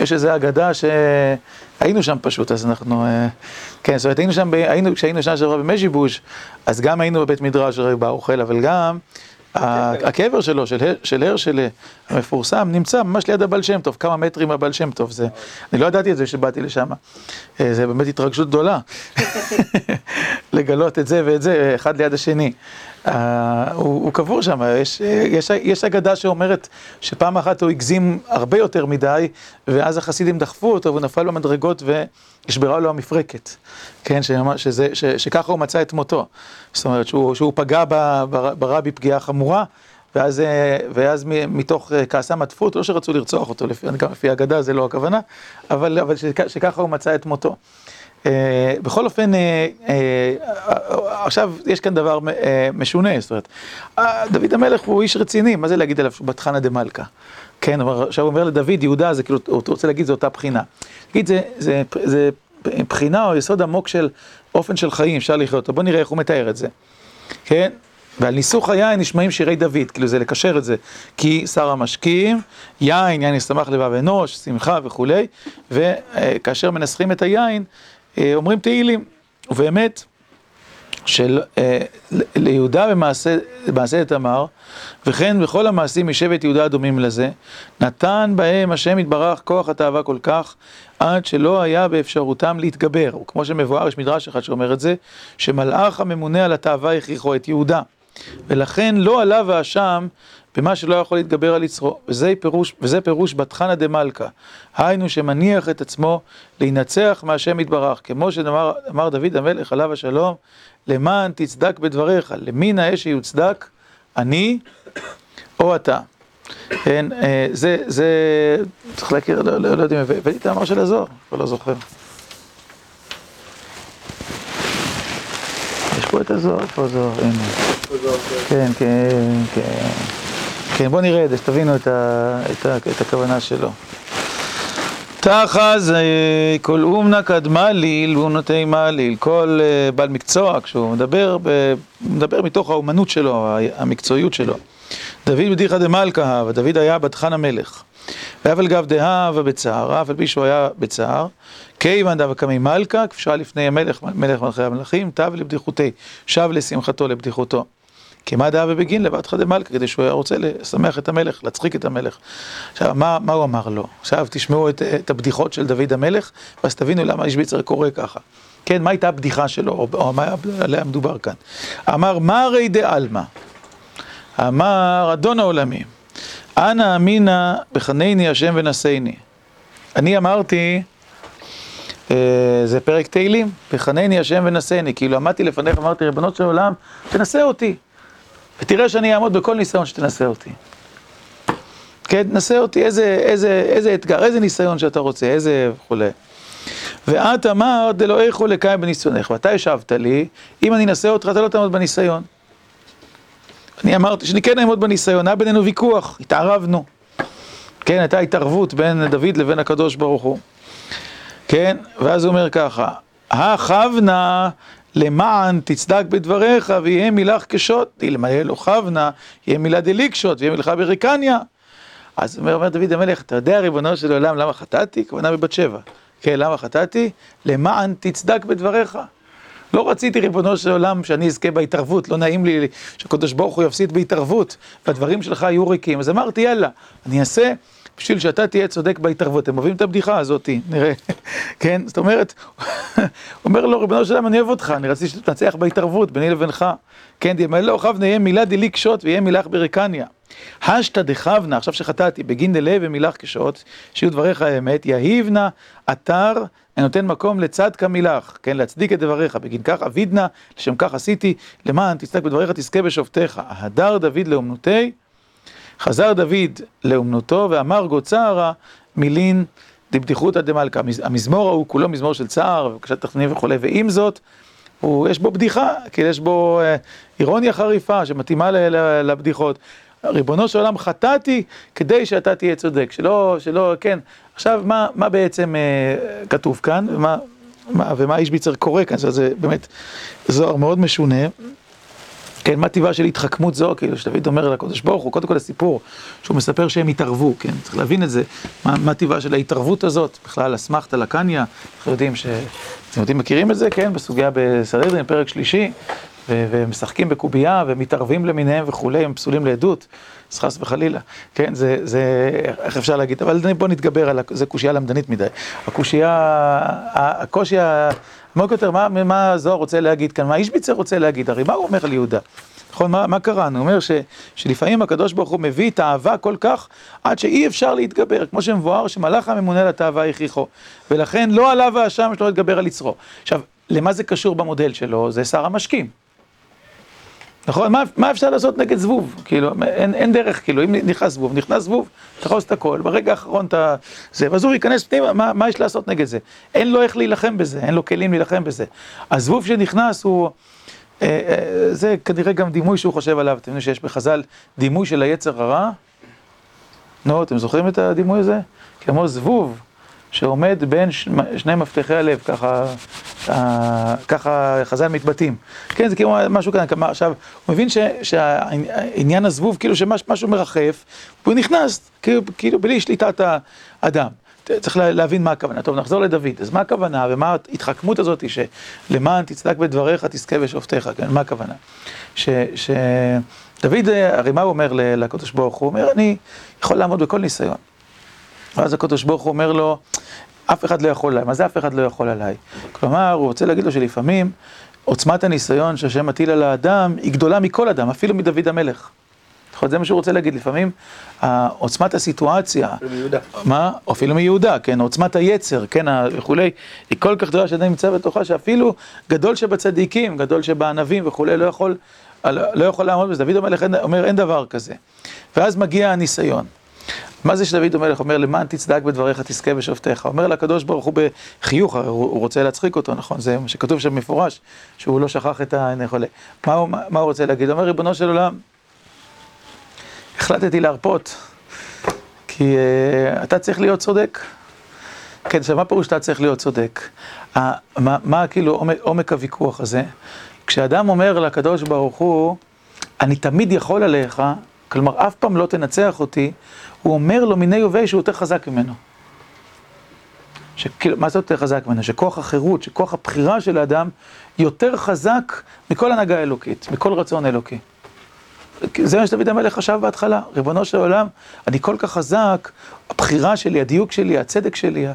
יש איזו אגדה שהיינו שם פשוט, אז אנחנו... כן, זאת אומרת, היינו שם, היינו, כשהיינו שנה שעברה במז'יבוש, אז גם היינו בבית מדרש של רבי ברוכל, אבל גם הקבר שלו, של, של הרשל המפורסם, נמצא ממש ליד הבעל שם טוב, כמה מטרים מהבעל שם טוב. זה, אני לא ידעתי את זה שבאתי לשם. זה באמת התרגשות גדולה, לגלות את זה ואת זה, אחד ליד השני. Uh, הוא, קבור שם, יש, אגדה שאומרת שפעם אחת הוא הגזים הרבה יותר מדי, ואז החסידים דחפו אותו והוא נפל במדרגות ונשברה לו המפרקת, כן, שככה הוא מצא את מותו, זאת אומרת שהוא, פגע ברבי פגיעה חמורה, ואז, ואז מתוך כעסם עטפו אותו, לא שרצו לרצוח אותו, לפי, גם לפי אגדה זה לא הכוונה, אבל, אבל שככה הוא מצא את מותו. אה, בכל אופן, אה, אה, עכשיו יש כאן דבר משונה, זאת אומרת, דוד המלך הוא איש רציני, מה זה להגיד עליו שהוא בתחנה דה מלכה? כן, עכשיו הוא אומר לדוד, יהודה, זה כאילו, הוא רוצה להגיד, זו אותה בחינה. תגיד, זה, זה, זה בחינה או יסוד עמוק של אופן של חיים, אפשר לחיות אותו, בוא נראה איך הוא מתאר את זה, כן? ועל ניסוך היין נשמעים שירי דוד, כאילו זה לקשר את זה, כי שר המשקים, יין, יין ישמח לבב אנוש, שמחה וכולי, וכאשר מנסחים את היין, אומרים תהילים, ובאמת, של, אה, במעשה, תמר, וכן בכל המעשים משבט יהודה הדומים לזה, נתן בהם השם יתברך כוח התאווה כל כך, עד שלא היה באפשרותם להתגבר. וכמו שמבואר, יש מדרש אחד שאומר את זה, שמלאך הממונה על התאווה הכריחו את יהודה. ולכן לא עלה ואשם במה שלא יכול להתגבר על יצרו, וזה פירוש, וזה פירוש בתחנה דמלכה, היינו שמניח את עצמו להינצח מהשם יתברך, כמו שאמר דוד המלך עליו השלום, למען תצדק בדבריך, למין האש שיוצדק, אני או אתה. כן, אה, זה, זה, צריך להכיר, לא, לא, לא יודע אם הבאתי את המאמר של הזוהר, כבר לא זוכר. יש פה את הזוהר, איפה הזוהר? הנה. כן, כן, כן. כן, בואו נראה את זה, שתבינו את, ה, את, ה, את הכוונה שלו. תחז כל אומנה קדמה ליל והוא נוטה מליל, כל אה, בעל מקצוע כשהוא מדבר, מדבר מתוך האומנות שלו, המקצועיות שלו. דוד בדיחא דמלכה, ודוד היה בתחן המלך. ואבל גב דהבה בצער, אף על פי שהוא היה בצער, כיוון דאבה קמי מלכה, כפי שהיה לפני המלך, מלך מלכי המלכים, תב לבדיחותי, שב לשמחתו, לבדיחותו. כי מה דאבה בגין לבדך דמלכה, כדי שהוא היה רוצה לשמח את המלך, להצחיק את המלך. עכשיו, מה, מה הוא אמר לו? עכשיו תשמעו את, את הבדיחות של דוד המלך, ואז תבינו למה איש ביצר קורא ככה. כן, מה הייתה הבדיחה שלו, או, או מה עליה מדובר כאן? אמר, מה הרי דעלמא? אמר, אדון העולמים, אנא אמינא בחנני השם ונשאני. אני אמרתי, אה, זה פרק תהילים, בחנני השם ונשאני, כאילו עמדתי לפניך, אמרתי, ריבונות של עולם, תנסה אותי, ותראה שאני אעמוד בכל ניסיון שתנסה אותי. כן, תנסה אותי, איזה, איזה, איזה אתגר, איזה ניסיון שאתה רוצה, איזה וכולי. ואת אמרת, דלא איכו לקיים בניסיונך, ואתה השבת לי, אם אני אנסה אותך, אתה לא תעמוד בניסיון. אני אמרתי שאני כן אעמוד בניסיון, היה בינינו ויכוח, התערבנו. כן, הייתה התערבות בין דוד לבין הקדוש ברוך הוא. כן, ואז הוא אומר ככה, הכוונה למען תצדק בדבריך ויהיה מילך כשוט, אלמלא לא כוונה, יהיה מילה דליקשוט ויהיה מלכה בריקניה. אז אומר, אומר דוד המלך, אתה יודע ריבונו של עולם למה חטאתי? כוונה בבת שבע. כן, למה חטאתי? למען תצדק בדבריך. לא רציתי, ריבונו של עולם, שאני אזכה בהתערבות, לא נעים לי שקדוש ברוך הוא יפסיד בהתערבות, והדברים שלך יהיו ריקים. אז אמרתי, יאללה, אני אעשה בשביל שאתה תהיה צודק בהתערבות. אתם אוהבים את הבדיחה הזאתי, נראה. כן? זאת אומרת, אומר לו, ריבונו של עולם, אני אוהב אותך, אני רציתי שתנצח בהתערבות ביני לבינך. כן, דמלא לא כוונה, יהיה מילה דליק קשות ויהיה מילך בריקניה. השתא דכוונה, עכשיו שחטאתי, בגין דלה ומילך קשות, שיהיו דבריך האמת, יהיבנה אתר נותן מקום לצד כמילך, כן, להצדיק את דבריך, בגין כך אבידנה, לשם כך עשיתי, למען תצדק בדבריך, תזכה בשופטיך. הדר דוד לאומנותי, חזר דוד לאומנותו, ואמר גו צערה מילין דבדיחותא דמלכה. המזמור ההוא כולו מזמור של צער, ובקשת תכנונים וכולי, ועם זאת, הוא, יש בו בדיחה, כי יש בו אה, אירוניה חריפה שמתאימה לבדיחות. ריבונו של עולם, חטאתי כדי שאתה תהיה צודק, שלא, שלא, כן. עכשיו, מה, מה בעצם אה, כתוב כאן, ומה, מה, ומה איש ביצר קורא כאן, זה באמת זוהר מאוד משונה. כן, מה טבעה של התחכמות זו, כאילו, שדוד אומר לקדוש ברוך הוא, קודם כל הסיפור, שהוא מספר שהם התערבו, כן, צריך להבין את זה, מה, מה טבעה של ההתערבות הזאת, בכלל אסמכתא לקניא, אנחנו יודעים ש... אתם יודעים, מכירים את זה, כן, בסוגיה בסדרין, פרק שלישי, ומשחקים בקובייה, ומתערבים למיניהם וכולי, הם פסולים לעדות, אז חס וחלילה, כן, זה, זה, איך אפשר להגיד, אבל בואו נתגבר על, זה קושייה למדנית מדי. הקושייה, הקושי העמוק יותר, מה, מה הזוהר רוצה להגיד כאן, מה איש ביצר רוצה להגיד, הרי מה הוא אומר על יהודה? נכון, מה, מה קרה? הוא אומר ש, שלפעמים הקדוש ברוך הוא מביא את האהבה כל כך, עד שאי אפשר להתגבר, כמו שמבואר שמלאך הממונה לתאווה הכריחו, ולכן לא עליו האשם שלא להתגבר על יצרו. עכשיו, למה זה קשור במודל שלו? זה שר המשקים. נכון? מה, מה אפשר לעשות נגד זבוב? כאילו, אין, אין דרך, כאילו, אם נכנס זבוב, נכנס זבוב, תחוס את הכל, ברגע האחרון אתה... זה, ואז הוא ייכנס פנימה, מה, יש לעשות נגד זה? אין לו איך להילחם בזה, אין לו כלים להילחם בזה. הזבוב שנכנס הוא... אה, אה, זה כנראה גם דימוי שהוא חושב עליו, אתם יודעים שיש בחז"ל דימוי של היצר הרע? נו, אתם זוכרים את הדימוי הזה? כמו זבוב שעומד בין שני מפתחי הלב, ככה, ככה חז"ל מתבטאים. כן, זה כאילו משהו כאן, עכשיו, הוא מבין ש, שהעניין הזבוב, כאילו שמשהו מרחף, והוא נכנס, כאילו, כאילו בלי שליטת האדם. צריך להבין מה הכוונה. טוב, נחזור לדוד. אז מה הכוונה ומה ההתחכמות הזאת שלמען תצדק בדבריך תזכה בשופטיך, כן? מה הכוונה? שדוד, הרי מה הוא אומר לקדוש ברוך הוא? הוא אומר, אני יכול לעמוד בכל ניסיון. ואז הקדוש ברוך הוא אומר לו, אף אחד לא יכול עליי. מה זה אף אחד לא יכול עליי? כלומר, הוא רוצה להגיד לו שלפעמים עוצמת הניסיון שהשם מטיל על האדם היא גדולה מכל אדם, אפילו מדוד המלך. יכול להיות זה מה שהוא רוצה להגיד, לפעמים עוצמת הסיטואציה, אפילו מיהודה. מה? אפילו מיהודה, כן, עוצמת היצר, כן, וכולי, היא כל כך גדולה שאדם נמצא בתוכה, שאפילו גדול שבצדיקים, גדול שבענבים וכולי, לא יכול, לא יכול לעמוד בזה. דוד המלך אומר, אין דבר כזה. ואז מגיע הניסיון. מה זה שדוד המלך אומר, למען תצדק בדבריך תזכה בשופטיך? אומר לקדוש ברוך הוא בחיוך, הרי הוא, רוצה להצחיק אותו, נכון? זה מה שכתוב שם מפורש, שהוא לא שכח את החולה. מה, הוא- מה, הוא רוצה להגיד? אומר, ריבונו של עולם, החלטתי להרפות, כי uh, אתה צריך להיות צודק. כן, עכשיו, מה פירוש שאתה צריך להיות צודק? Uh, מה, מה כאילו עומק, עומק הוויכוח הזה? כשאדם אומר לקדוש ברוך הוא, אני תמיד יכול עליך, כלומר, אף פעם לא תנצח אותי, הוא אומר לו מיני יובי שהוא יותר חזק ממנו. שכאילו, מה זה יותר חזק ממנו? שכוח החירות, שכוח הבחירה של האדם יותר חזק מכל הנהגה אלוקית, מכל רצון אלוקי. זה מה שדוד המלך חשב בהתחלה, ריבונו של עולם, אני כל כך חזק, הבחירה שלי, הדיוק שלי, הצדק שלי,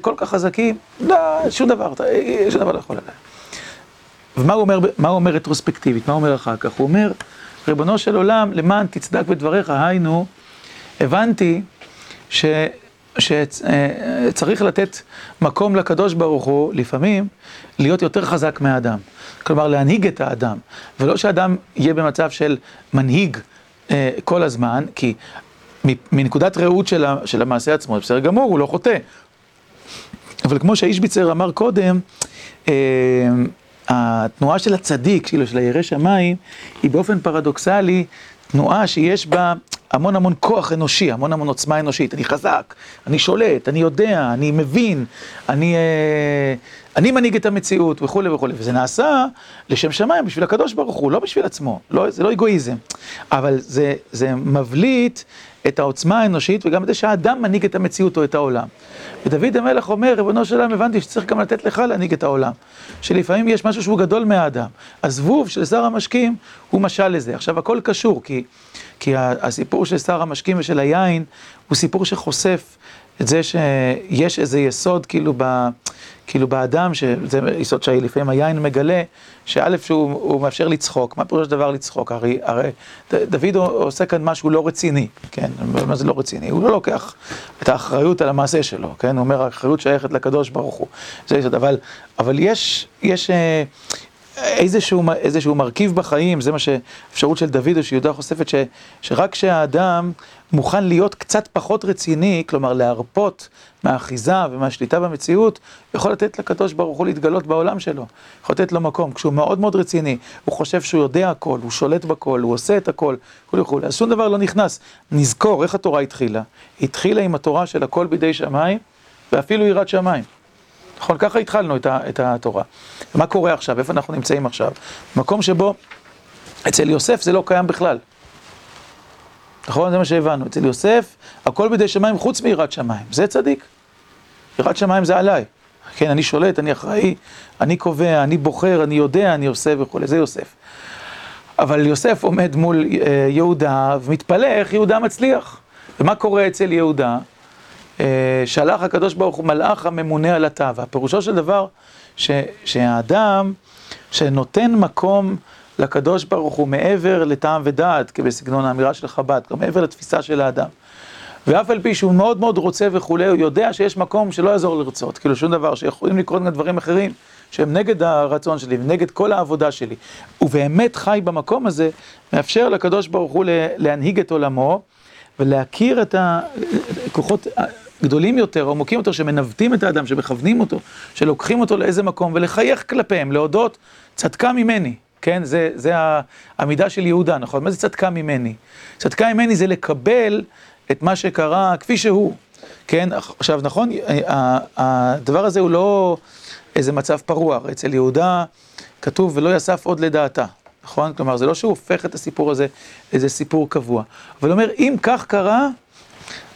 כל כך חזקים, לא, שום דבר, שום דבר לא יכול עליי. ומה הוא אומר, מה הוא אומר רטרוספקטיבית, מה הוא אומר אחר כך? הוא אומר, ריבונו של עולם, למען תצדק בדבריך, היינו, הבנתי ש... שצריך לתת מקום לקדוש ברוך הוא, לפעמים, להיות יותר חזק מהאדם. כלומר, להנהיג את האדם, ולא שהאדם יהיה במצב של מנהיג אה, כל הזמן, כי מנקודת ראות של, של המעשה עצמו, בסדר גמור, הוא לא חוטא. אבל כמו שהאישביצר אמר קודם, אה, התנועה של הצדיק, כאילו של הירא שמיים, היא באופן פרדוקסלי תנועה שיש בה המון המון כוח אנושי, המון המון עוצמה אנושית. אני חזק, אני שולט, אני יודע, אני מבין, אני, אה, אני מנהיג את המציאות וכולי וכולי. וזה נעשה לשם שמיים, בשביל הקדוש ברוך הוא, לא בשביל עצמו, לא, זה לא אגואיזם. אבל זה, זה מבליט את העוצמה האנושית וגם את זה שהאדם מנהיג את המציאות או את העולם. ודוד המלך אומר, ריבונו של עולם, הבנתי שצריך גם לתת לך להנהיג את העולם. שלפעמים יש משהו שהוא גדול מהאדם. הזבוב של שר המשקים הוא משל לזה. עכשיו, הכל קשור, כי, כי הסיפור של שר המשקים ושל היין הוא סיפור שחושף את זה שיש איזה יסוד כאילו, ב, כאילו באדם, שזה יסוד שלפעמים היין מגלה, שא' שהוא הוא מאפשר לצחוק. מה פירוש דבר לצחוק? הרי, הרי ד- דוד עושה כאן משהו לא רציני, כן? מה זה לא רציני? הוא לא לוקח את האחריות על המעשה שלו, כן? הוא אומר, האחריות שייכת לקדוש ברוך הוא. זה יסוד, אבל, אבל יש, יש אה, איזשהו, איזשהו מרכיב בחיים, זה מה שאפשרות של דוד או שיהודה חושפת, ש, שרק כשהאדם מוכן להיות קצת פחות רציני, כלומר להרפות מהאחיזה ומהשליטה במציאות, יכול לתת לקדוש ברוך הוא להתגלות בעולם שלו, יכול לתת לו מקום. כשהוא מאוד מאוד רציני, הוא חושב שהוא יודע הכל, הוא שולט בכל, הוא עושה את הכל, וכולי וכולי, אז שום דבר לא נכנס. נזכור איך התורה התחילה. התחילה עם התורה של הכל בידי שמיים, ואפילו יראת שמיים. נכון, ככה התחלנו את, את התורה. מה קורה עכשיו? איפה אנחנו נמצאים עכשיו? מקום שבו אצל יוסף זה לא קיים בכלל. נכון? זה מה שהבנו. אצל יוסף, הכל בידי שמיים חוץ מיראת שמיים. זה צדיק. יראת שמיים זה עליי. כן, אני שולט, אני אחראי, אני קובע, אני בוחר, אני יודע, אני עושה וכולי. זה יוסף. אבל יוסף עומד מול אה, יהודה ומתפלא איך יהודה מצליח. ומה קורה אצל יהודה? אה, שלח הקדוש ברוך הוא מלאך הממונה על התא, והפירושו של דבר ש, שהאדם שנותן מקום לקדוש ברוך הוא מעבר לטעם ודעת, כבסגנון האמירה של חב"ד, כלומר מעבר לתפיסה של האדם. ואף על פי שהוא מאוד מאוד רוצה וכולי, הוא יודע שיש מקום שלא יעזור לרצות, כאילו שום דבר, שיכולים לקרות גם דברים אחרים שהם נגד הרצון שלי ונגד כל העבודה שלי. הוא באמת חי במקום הזה, מאפשר לקדוש ברוך הוא להנהיג את עולמו ולהכיר את הכוחות גדולים יותר, עמוקים יותר, שמנווטים את האדם, שמכוונים אותו, שלוקחים אותו לאיזה מקום ולחייך כלפיהם, להודות, צדקה ממני. כן, זה, זה העמידה של יהודה, נכון? מה זה צדקה ממני? צדקה ממני זה לקבל את מה שקרה כפי שהוא, כן? עכשיו, נכון, הדבר הזה הוא לא איזה מצב פרוע, אצל יהודה כתוב ולא יסף עוד לדעתה, נכון? כלומר, זה לא שהוא הופך את הסיפור הזה לאיזה סיפור קבוע, אבל הוא אומר, אם כך קרה,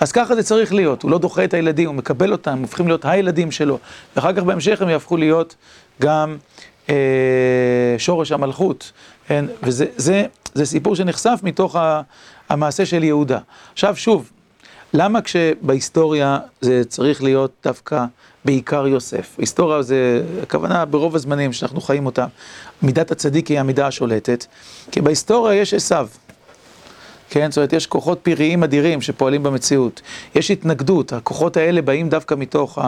אז ככה זה צריך להיות, הוא לא דוחה את הילדים, הוא מקבל אותם, הם הופכים להיות הילדים שלו, ואחר כך בהמשך הם יהפכו להיות גם אה, שורש המלכות, כן? וזה זה, זה סיפור שנחשף מתוך המעשה של יהודה. עכשיו שוב, למה כשבהיסטוריה זה צריך להיות דווקא בעיקר יוסף? היסטוריה זה, הכוונה ברוב הזמנים שאנחנו חיים אותה, מידת הצדיק היא המידה השולטת, כי בהיסטוריה יש עשיו. כן? זאת אומרת, יש כוחות פיריים אדירים שפועלים במציאות. יש התנגדות, הכוחות האלה באים דווקא מתוך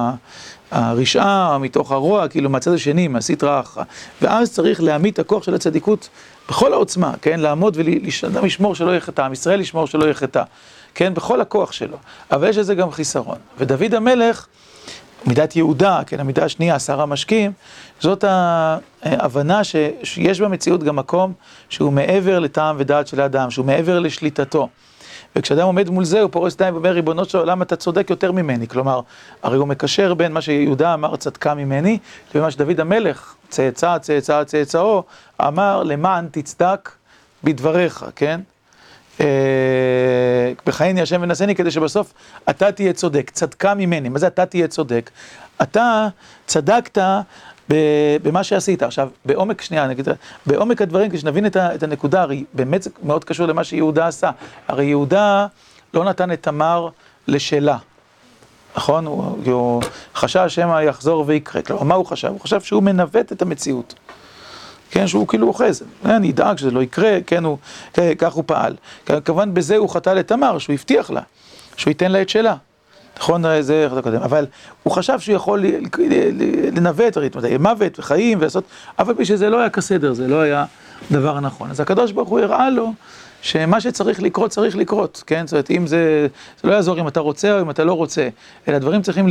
הרשעה, מתוך הרוע, כאילו מהצד השני, מהסטרא אחרא. ואז צריך להעמיד את הכוח של הצדיקות בכל העוצמה, כן? לעמוד ולאדם לשמור שלא יהיה חטא, עם ישראל לשמור שלא יהיה חטא, כן? בכל הכוח שלו. אבל יש לזה גם חיסרון. ודוד המלך, מידת יהודה, כן, המידה השנייה, שר המשקים, זאת ההבנה שיש במציאות גם מקום שהוא מעבר לטעם ודעת של האדם, שהוא מעבר לשליטתו. וכשאדם עומד מול זה, הוא פורס ידיים ואומר, ריבונו של עולם, אתה צודק יותר ממני. כלומר, הרי הוא מקשר בין מה שיהודה אמר צדקה ממני, לבין מה שדוד המלך, צאצא, צאצא, צאצאו, אמר, למען תצדק בדבריך, כן? בחייני השם ונשאני, כדי שבסוף אתה תהיה צודק, צדקה ממני. מה זה אתה תהיה צודק? אתה צדקת במה שעשית. עכשיו, בעומק, שנייה, נגיד, בעומק הדברים, כשנבין את הנקודה, הרי באמת זה מאוד קשור למה שיהודה עשה. הרי יהודה לא נתן את תמר לשלה, נכון? הוא, הוא חשב שמא יחזור ויקרה. כלומר, מה הוא חשב? הוא חשב שהוא מנווט את המציאות. כן, שהוא כאילו אוחז, אני אדאג שזה לא יקרה, כן, הוא, כך הוא פעל. כמובן בזה הוא חטא לתמר, שהוא הבטיח לה, שהוא ייתן לה את שלה. נכון, זה חטא קודם, אבל הוא חשב שהוא יכול לנווט, להתמודד עם מוות וחיים ולעשות, אבל בשביל זה לא היה כסדר, זה לא היה דבר נכון. אז הקדוש ברוך הוא הראה לו שמה שצריך לקרות, צריך לקרות, כן? זאת אומרת, אם זה, זה לא יעזור אם אתה רוצה או אם אתה לא רוצה, אלא דברים צריכים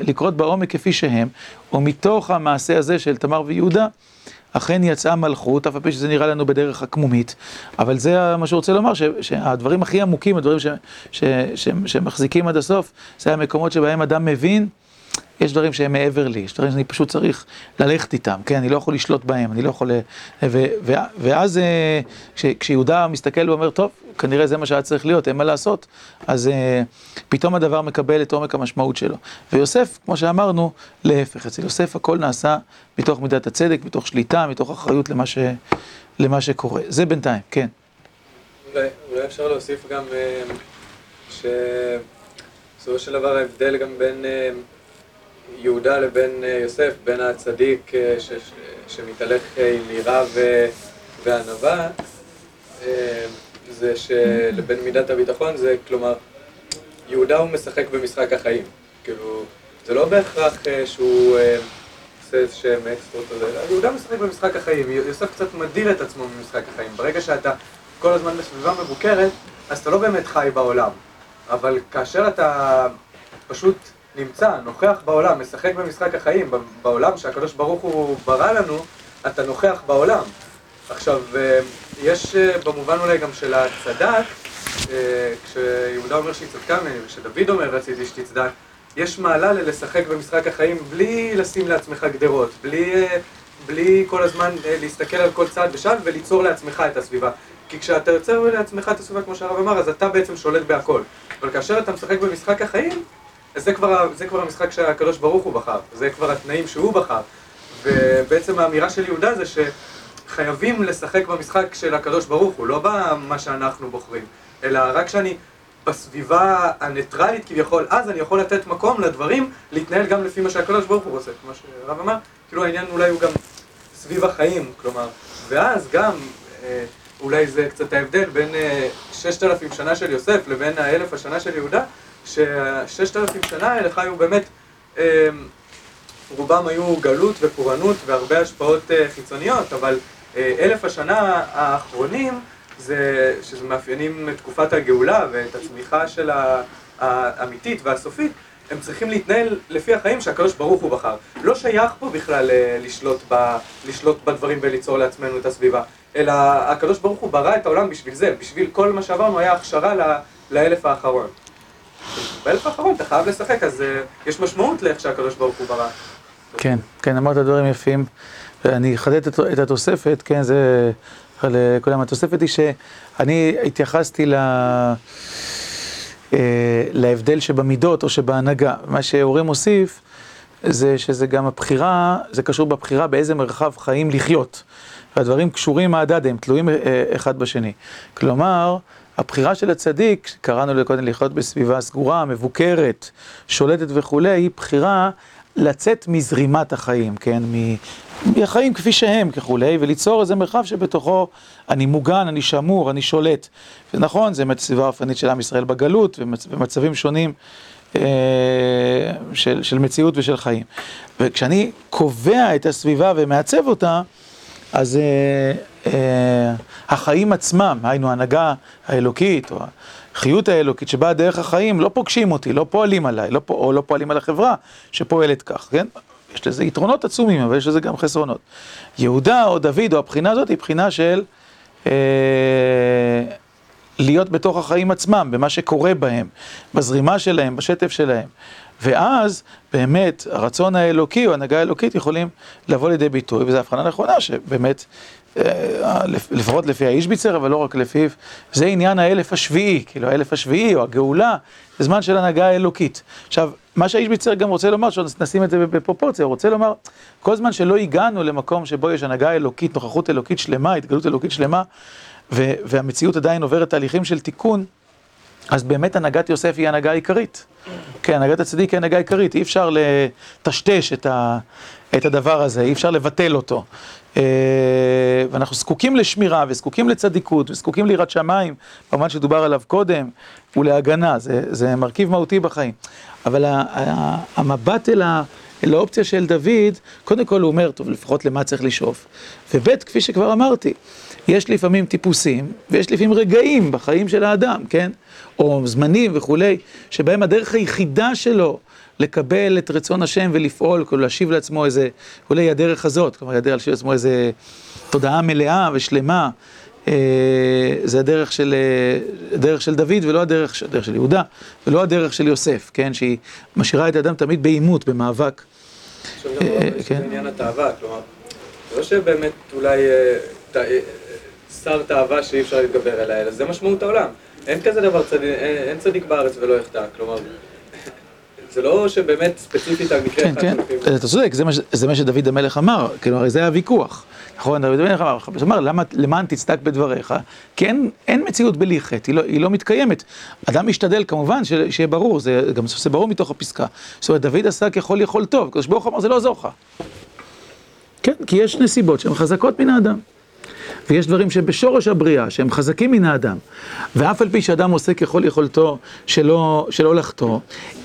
לקרות בעומק כפי שהם, ומתוך המעשה הזה של תמר ויהודה, אכן יצאה מלכות, אף על פי שזה נראה לנו בדרך עקמומית, אבל זה מה שהוא רוצה לומר, שהדברים הכי עמוקים, הדברים שמחזיקים עד הסוף, זה המקומות שבהם אדם מבין, יש דברים שהם מעבר לי, יש דברים שאני פשוט צריך ללכת איתם, כן, אני לא יכול לשלוט בהם, אני לא יכול... ו, ו, ואז כש, כשיהודה מסתכל ואומר, טוב, כנראה זה מה שהיה צריך להיות, אין מה לעשות, אז פתאום הדבר מקבל את עומק המשמעות שלו. ויוסף, כמו שאמרנו, להפך, אצל יוסף הכל נעשה מתוך מידת הצדק, מתוך שליטה, מתוך אחריות למה, ש, למה שקורה. זה בינתיים, כן. אולי, אולי אפשר להוסיף גם שבסופו של דבר ההבדל גם בין יהודה לבין יוסף, בין הצדיק ש, שמתהלך עם יראה וענווה, זה שלבין מידת הביטחון זה, כלומר, יהודה הוא משחק במשחק החיים. כאילו, זה לא בהכרח שהוא עושה איזה שהם אקסטרות או זה, יהודה משחק במשחק החיים. יוסף קצת מדיר את עצמו ממשחק החיים. ברגע שאתה כל הזמן בסביבה מבוקרת, אז אתה לא באמת חי בעולם. אבל כאשר אתה פשוט נמצא, נוכח בעולם, משחק במשחק החיים, בעולם שהקדוש ברוך הוא ברא לנו, אתה נוכח בעולם. עכשיו, יש במובן אולי גם של הצדק, כשיהודה אומר שהיא צדקה ממני, וכשדוד אומר רציתי שתצדק, יש מעלה ללשחק במשחק החיים בלי לשים לעצמך גדרות, בלי, בלי כל הזמן להסתכל על כל צעד ושעל וליצור לעצמך את הסביבה. כי כשאתה יוצר לעצמך את הסביבה, כמו שהרב אמר, אז אתה בעצם שולט בהכל. אבל כאשר אתה משחק במשחק החיים, אז זה כבר, זה כבר המשחק שהקדוש ברוך הוא בחר, זה כבר התנאים שהוא בחר. ובעצם האמירה של יהודה זה שחייבים לשחק במשחק של הקדוש ברוך הוא, לא במה שאנחנו בוחרים, אלא רק כשאני בסביבה הניטרלית כביכול, אז אני יכול לתת מקום לדברים להתנהל גם לפי מה שהקדוש ברוך הוא רוצה, כמו שהרב אמר, כאילו העניין אולי הוא גם סביב החיים, כלומר, ואז גם, אולי זה קצת ההבדל בין ששת אלפים שנה של יוסף לבין האלף השנה של יהודה, שששת אלפים שנה האלה חיו באמת, רובם היו גלות ופורענות והרבה השפעות חיצוניות, אבל אלף השנה האחרונים, זה, שזה מאפיינים את תקופת הגאולה ואת הצמיחה של האמיתית והסופית, הם צריכים להתנהל לפי החיים שהקדוש ברוך הוא בחר. לא שייך פה בכלל לשלוט, ב, לשלוט בדברים וליצור לעצמנו את הסביבה, אלא הקדוש ברוך הוא ברא את העולם בשביל זה, בשביל כל מה שעברנו היה הכשרה לאלף האחרון. באלף האחרון אתה חייב לשחק, אז יש משמעות לאיך שהקדוש ברוך הוא ברא. כן, כן, אמרת דברים יפים, ואני אחדד את התוספת, כן, זה... לכולם, התוספת היא שאני התייחסתי ל... להבדל שבמידות או שבהנהגה. מה שאורי מוסיף זה שזה גם הבחירה, זה קשור בבחירה באיזה מרחב חיים לחיות. והדברים קשורים מהדד, הם תלויים אחד בשני. כלומר, הבחירה של הצדיק, קראנו לקודם לחיות בסביבה סגורה, מבוקרת, שולטת וכולי, היא בחירה לצאת מזרימת החיים, כן? החיים כפי שהם ככולי, וליצור איזה מרחב שבתוכו אני מוגן, אני שמור, אני שולט. ונכון, זה באמת סביבה האופנית של עם ישראל בגלות, ומצבים שונים אה, של, של מציאות ושל חיים. וכשאני קובע את הסביבה ומעצב אותה, אז אה, אה, החיים עצמם, היינו ההנהגה האלוקית, או החיות האלוקית שבאה דרך החיים, לא פוגשים אותי, לא פועלים עליי, לא, או לא פועלים על החברה שפועלת כך, כן? יש לזה יתרונות עצומים, אבל יש לזה גם חסרונות. יהודה או דוד או הבחינה הזאת היא בחינה של אה, להיות בתוך החיים עצמם, במה שקורה בהם, בזרימה שלהם, בשטף שלהם. ואז באמת הרצון האלוקי או ההנהגה האלוקית יכולים לבוא לידי ביטוי, וזו הבחנה נכונה שבאמת, לפחות לפי האישביצר, אבל לא רק לפיו, זה עניין האלף השביעי, כאילו האלף השביעי או הגאולה, זה זמן של הנהגה האלוקית. עכשיו, מה שהאישביצר גם רוצה לומר, שנשים את זה בפרופורציה, הוא רוצה לומר, כל זמן שלא הגענו למקום שבו יש הנהגה אלוקית, נוכחות אלוקית שלמה, התגלות אלוקית שלמה, והמציאות עדיין עוברת תהליכים של תיקון, אז באמת הנהגת יוסף היא הנהגה עיקרית. כן, הנהגת הצדיק היא הנהגה עיקרית, אי אפשר לטשטש את, ה, את הדבר הזה, אי אפשר לבטל אותו. אה, ואנחנו זקוקים לשמירה וזקוקים לצדיקות וזקוקים ליראת שמיים, במובן שדובר עליו קודם, ולהגנה, זה, זה מרכיב מהותי בחיים. אבל המבט אל, ה, אל האופציה של דוד, קודם כל הוא אומר, טוב, לפחות למה צריך לשאוף. וב', כפי שכבר אמרתי, יש לפעמים טיפוסים, ויש לפעמים רגעים בחיים של האדם, כן? או זמנים וכולי, שבהם הדרך היחידה שלו לקבל את רצון השם ולפעול, כאילו להשיב לעצמו איזה, אולי הדרך הזאת, כלומר, הדרך להשיב לעצמו איזה תודעה מלאה ושלמה, אה, זה הדרך של, אה, הדרך של דוד ולא הדרך, הדרך של יהודה, ולא הדרך של יוסף, כן? שהיא משאירה את האדם תמיד בעימות, במאבק. עכשיו גם אה, כן. בעניין התאווה, כלומר, לא שבאמת אולי שר תאווה שאי אפשר להתגבר עליה, אלא זה משמעות העולם. אין כזה דבר צדיק, אין, אין צדיק בארץ ולא יחטא, כלומר, זה לא שבאמת ספציפית על מקרה כן, אחד. כן, כן, אתה צודק, זה, מה שדוד המלך אמר, הרי זה היה ויכוח. נכון, דוד המלך אמר, הוא אמר, למען תצדק בדבריך? כי אין, מציאות בלי חטא, היא, לא, לא מתקיימת. אדם משתדל, כמובן, שיהיה ברור, זה גם זה ברור מתוך הפסקה. זאת אומרת, דוד עשה ככל יכול טוב, הקדוש ברוך הוא אמר, זה לא יעזור לך. כן, כי יש נסיבות שהן חזקות מן האדם. ויש דברים שהם בשורש הבריאה, שהם חזקים מן האדם. ואף על פי שאדם עושה ככל יכולתו שלא, שלא לחטוא,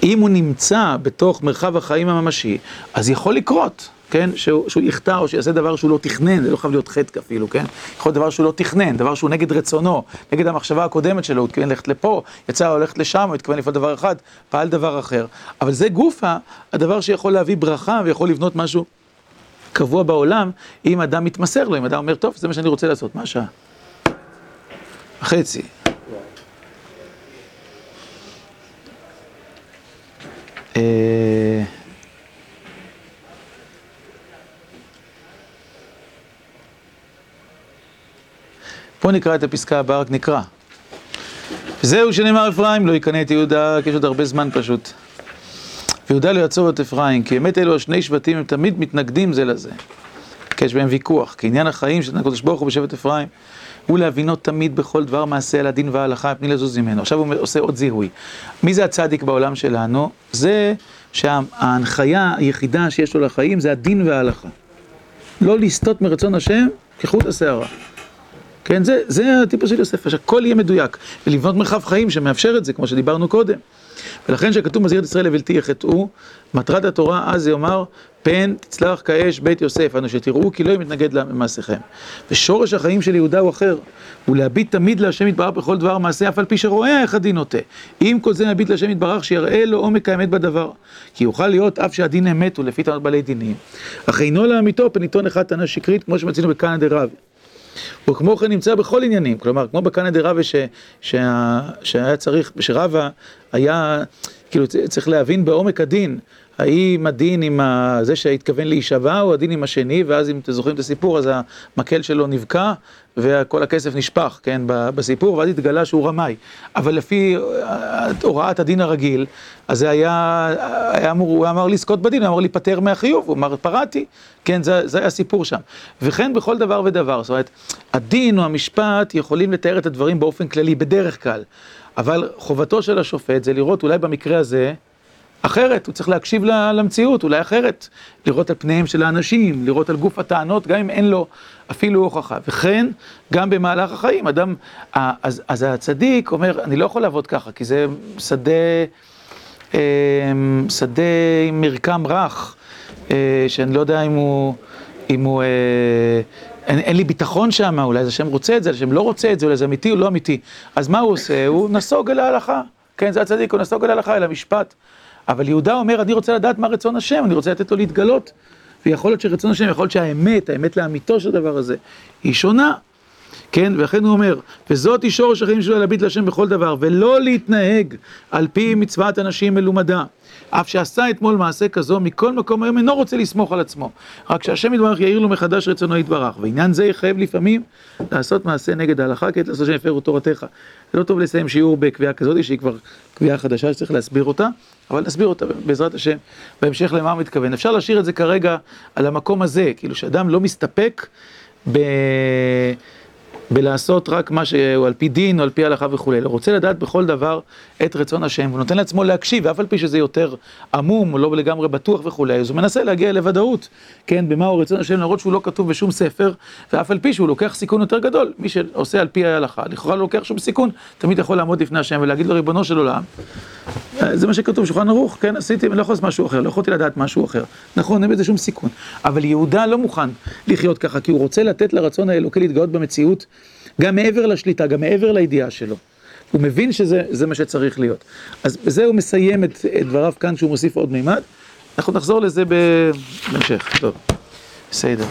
אם הוא נמצא בתוך מרחב החיים הממשי, אז יכול לקרות, כן? שהוא, שהוא יחטא או שיעשה דבר שהוא לא תכנן, זה לא חייב להיות חטא אפילו, כן? יכול להיות דבר שהוא לא תכנן, דבר שהוא נגד רצונו, נגד המחשבה הקודמת שלו, הוא התכוון ללכת לפה, יצא לו ללכת לשם, הוא התכוון לפעול דבר אחד, פעל דבר אחר. אבל זה גופה, הדבר שיכול להביא ברכה ויכול לבנות משהו. קבוע בעולם, אם אדם מתמסר לו, אם אדם אומר, טוב, זה מה שאני רוצה לעשות, מה השעה? חצי. אה, פה נקרא את הפסקה הבאה, רק נקרא. זהו שנאמר אפרים, לא יקנא את יהודה, כי יש עוד הרבה זמן פשוט. ויהודה לא יעצור את אפרים, כי באמת אלו השני שבטים הם תמיד מתנגדים זה לזה. כי יש בהם ויכוח, כי עניין החיים של הקדוש ברוך הוא בשבט אפרים הוא להבינו תמיד בכל דבר מעשה על הדין וההלכה, פני לזוז ממנו. עכשיו הוא עושה עוד זיהוי. מי זה הצדיק בעולם שלנו? זה שההנחיה היחידה שיש לו לחיים זה הדין וההלכה. לא לסטות מרצון השם כחוט השערה. כן, זה, זה הטיפוס של יוסף, שהכל יהיה מדויק, ולבנות מרחב חיים שמאפשר את זה, כמו שדיברנו קודם. ולכן כשכתוב מזהיר ישראל לבלתי יחטאו, מטרת התורה אז יאמר, פן תצלח כאש בית יוסף, אנו שתראו כי לא מתנגד למעשיכם. ושורש החיים של יהודה הוא אחר, הוא להביט תמיד להשם יתברך בכל דבר מעשה, אף על פי שרואה איך הדין נוטה. עם כל זה נביט להשם יתברך, שיראה לו עומק האמת בדבר. כי יוכל להיות אף שהדין אמת הוא לפי טענות בעלי דינים. אך אינו לאמיתו פן עיתון אחד טענה שקרית, כמו שמצינו בקנא דרב. וכמו כן נמצא בכל עניינים, כלומר, כמו בקנא דרבה שהיה צריך, שרבה היה, כאילו צריך להבין בעומק הדין, האם הדין עם זה שהתכוון להישבע או הדין עם השני, ואז אם אתם זוכרים את הסיפור, אז המקל שלו נבקע וכל הכסף נשפך, כן, בסיפור, ואז התגלה שהוא רמאי. אבל לפי אה, הוראת הדין הרגיל, אז זה היה, היה אמור, הוא אמר לזכות בדין, הוא אמר להיפטר מהחיוב, הוא אמר פרעתי, כן, זה, זה היה הסיפור שם. וכן בכל דבר ודבר, זאת אומרת, הדין או המשפט יכולים לתאר את הדברים באופן כללי, בדרך כלל, אבל חובתו של השופט זה לראות אולי במקרה הזה, אחרת, הוא צריך להקשיב למציאות, אולי אחרת, לראות על פניהם של האנשים, לראות על גוף הטענות, גם אם אין לו אפילו הוכחה. וכן, גם במהלך החיים, אדם, אז, אז הצדיק אומר, אני לא יכול לעבוד ככה, כי זה שדה, שדה עם מרקם רך, שאני לא יודע אם הוא, אם הוא, אין, אין לי ביטחון שם, אולי זה השם רוצה את זה, השם לא רוצה את זה, אולי זה אמיתי או לא אמיתי. אז מה הוא עושה? הוא נסוג אל ההלכה. כן, זה הצדיק, הוא נסוג אל ההלכה, אל המשפט. אבל יהודה אומר, אני רוצה לדעת מה רצון השם, אני רוצה לתת לו להתגלות. ויכול להיות שרצון השם, יכול להיות שהאמת, האמת לאמיתו של הדבר הזה, היא שונה. כן, ולכן הוא אומר, וזאת היא שורש החיים שלו להביט להשם בכל דבר, ולא להתנהג על פי מצוות אנשים מלומדה. אף שעשה אתמול מעשה כזו, מכל מקום היום אינו רוצה לסמוך על עצמו. רק שהשם יתברך יאיר לו מחדש רצונו יתברך. ועניין זה יחייב לפעמים לעשות מעשה נגד ההלכה, כי לעשות שם יפרו תורתך. זה לא טוב לסיים שיעור בקביעה כזאת, שהיא כבר קביעה חדשה שצריך להסביר אותה, אבל נסביר אותה בעזרת השם בהמשך למה הוא מתכוון. אפשר להשאיר את זה כרגע על המקום הזה, כאילו שאדם לא מסתפק ב... בלעשות רק מה שהוא על פי דין או על פי הלכה וכולי, הוא רוצה לדעת בכל דבר את רצון השם, הוא נותן לעצמו להקשיב, ואף על פי שזה יותר עמום או לא לגמרי בטוח וכולי, אז הוא מנסה להגיע לוודאות, כן, במהו רצון השם, למרות שהוא לא כתוב בשום ספר, ואף על פי שהוא לוקח סיכון יותר גדול, מי שעושה על פי ההלכה, לכאורה לא לוקח שום סיכון, תמיד יכול לעמוד לפני השם ולהגיד לו ריבונו של עולם, זה מה שכתוב בשולחן ערוך, כן, עשיתי, לא יכול לעשות משהו אחר, לא יכולתי לדעת משהו אחר, נכון, אין בזה שום סיכון, אבל יהודה לא מוכן לחיות ככה, כי הוא רוצה לתת לרצון האלוקי להתגאות במציאות גם מעבר לשליטה, גם מעבר לידיעה שלו. הוא מבין שזה מה שצריך להיות. אז בזה הוא מסיים את, את דבריו כאן, שהוא מוסיף עוד מימד. אנחנו נחזור לזה בהמשך. טוב, בסדר.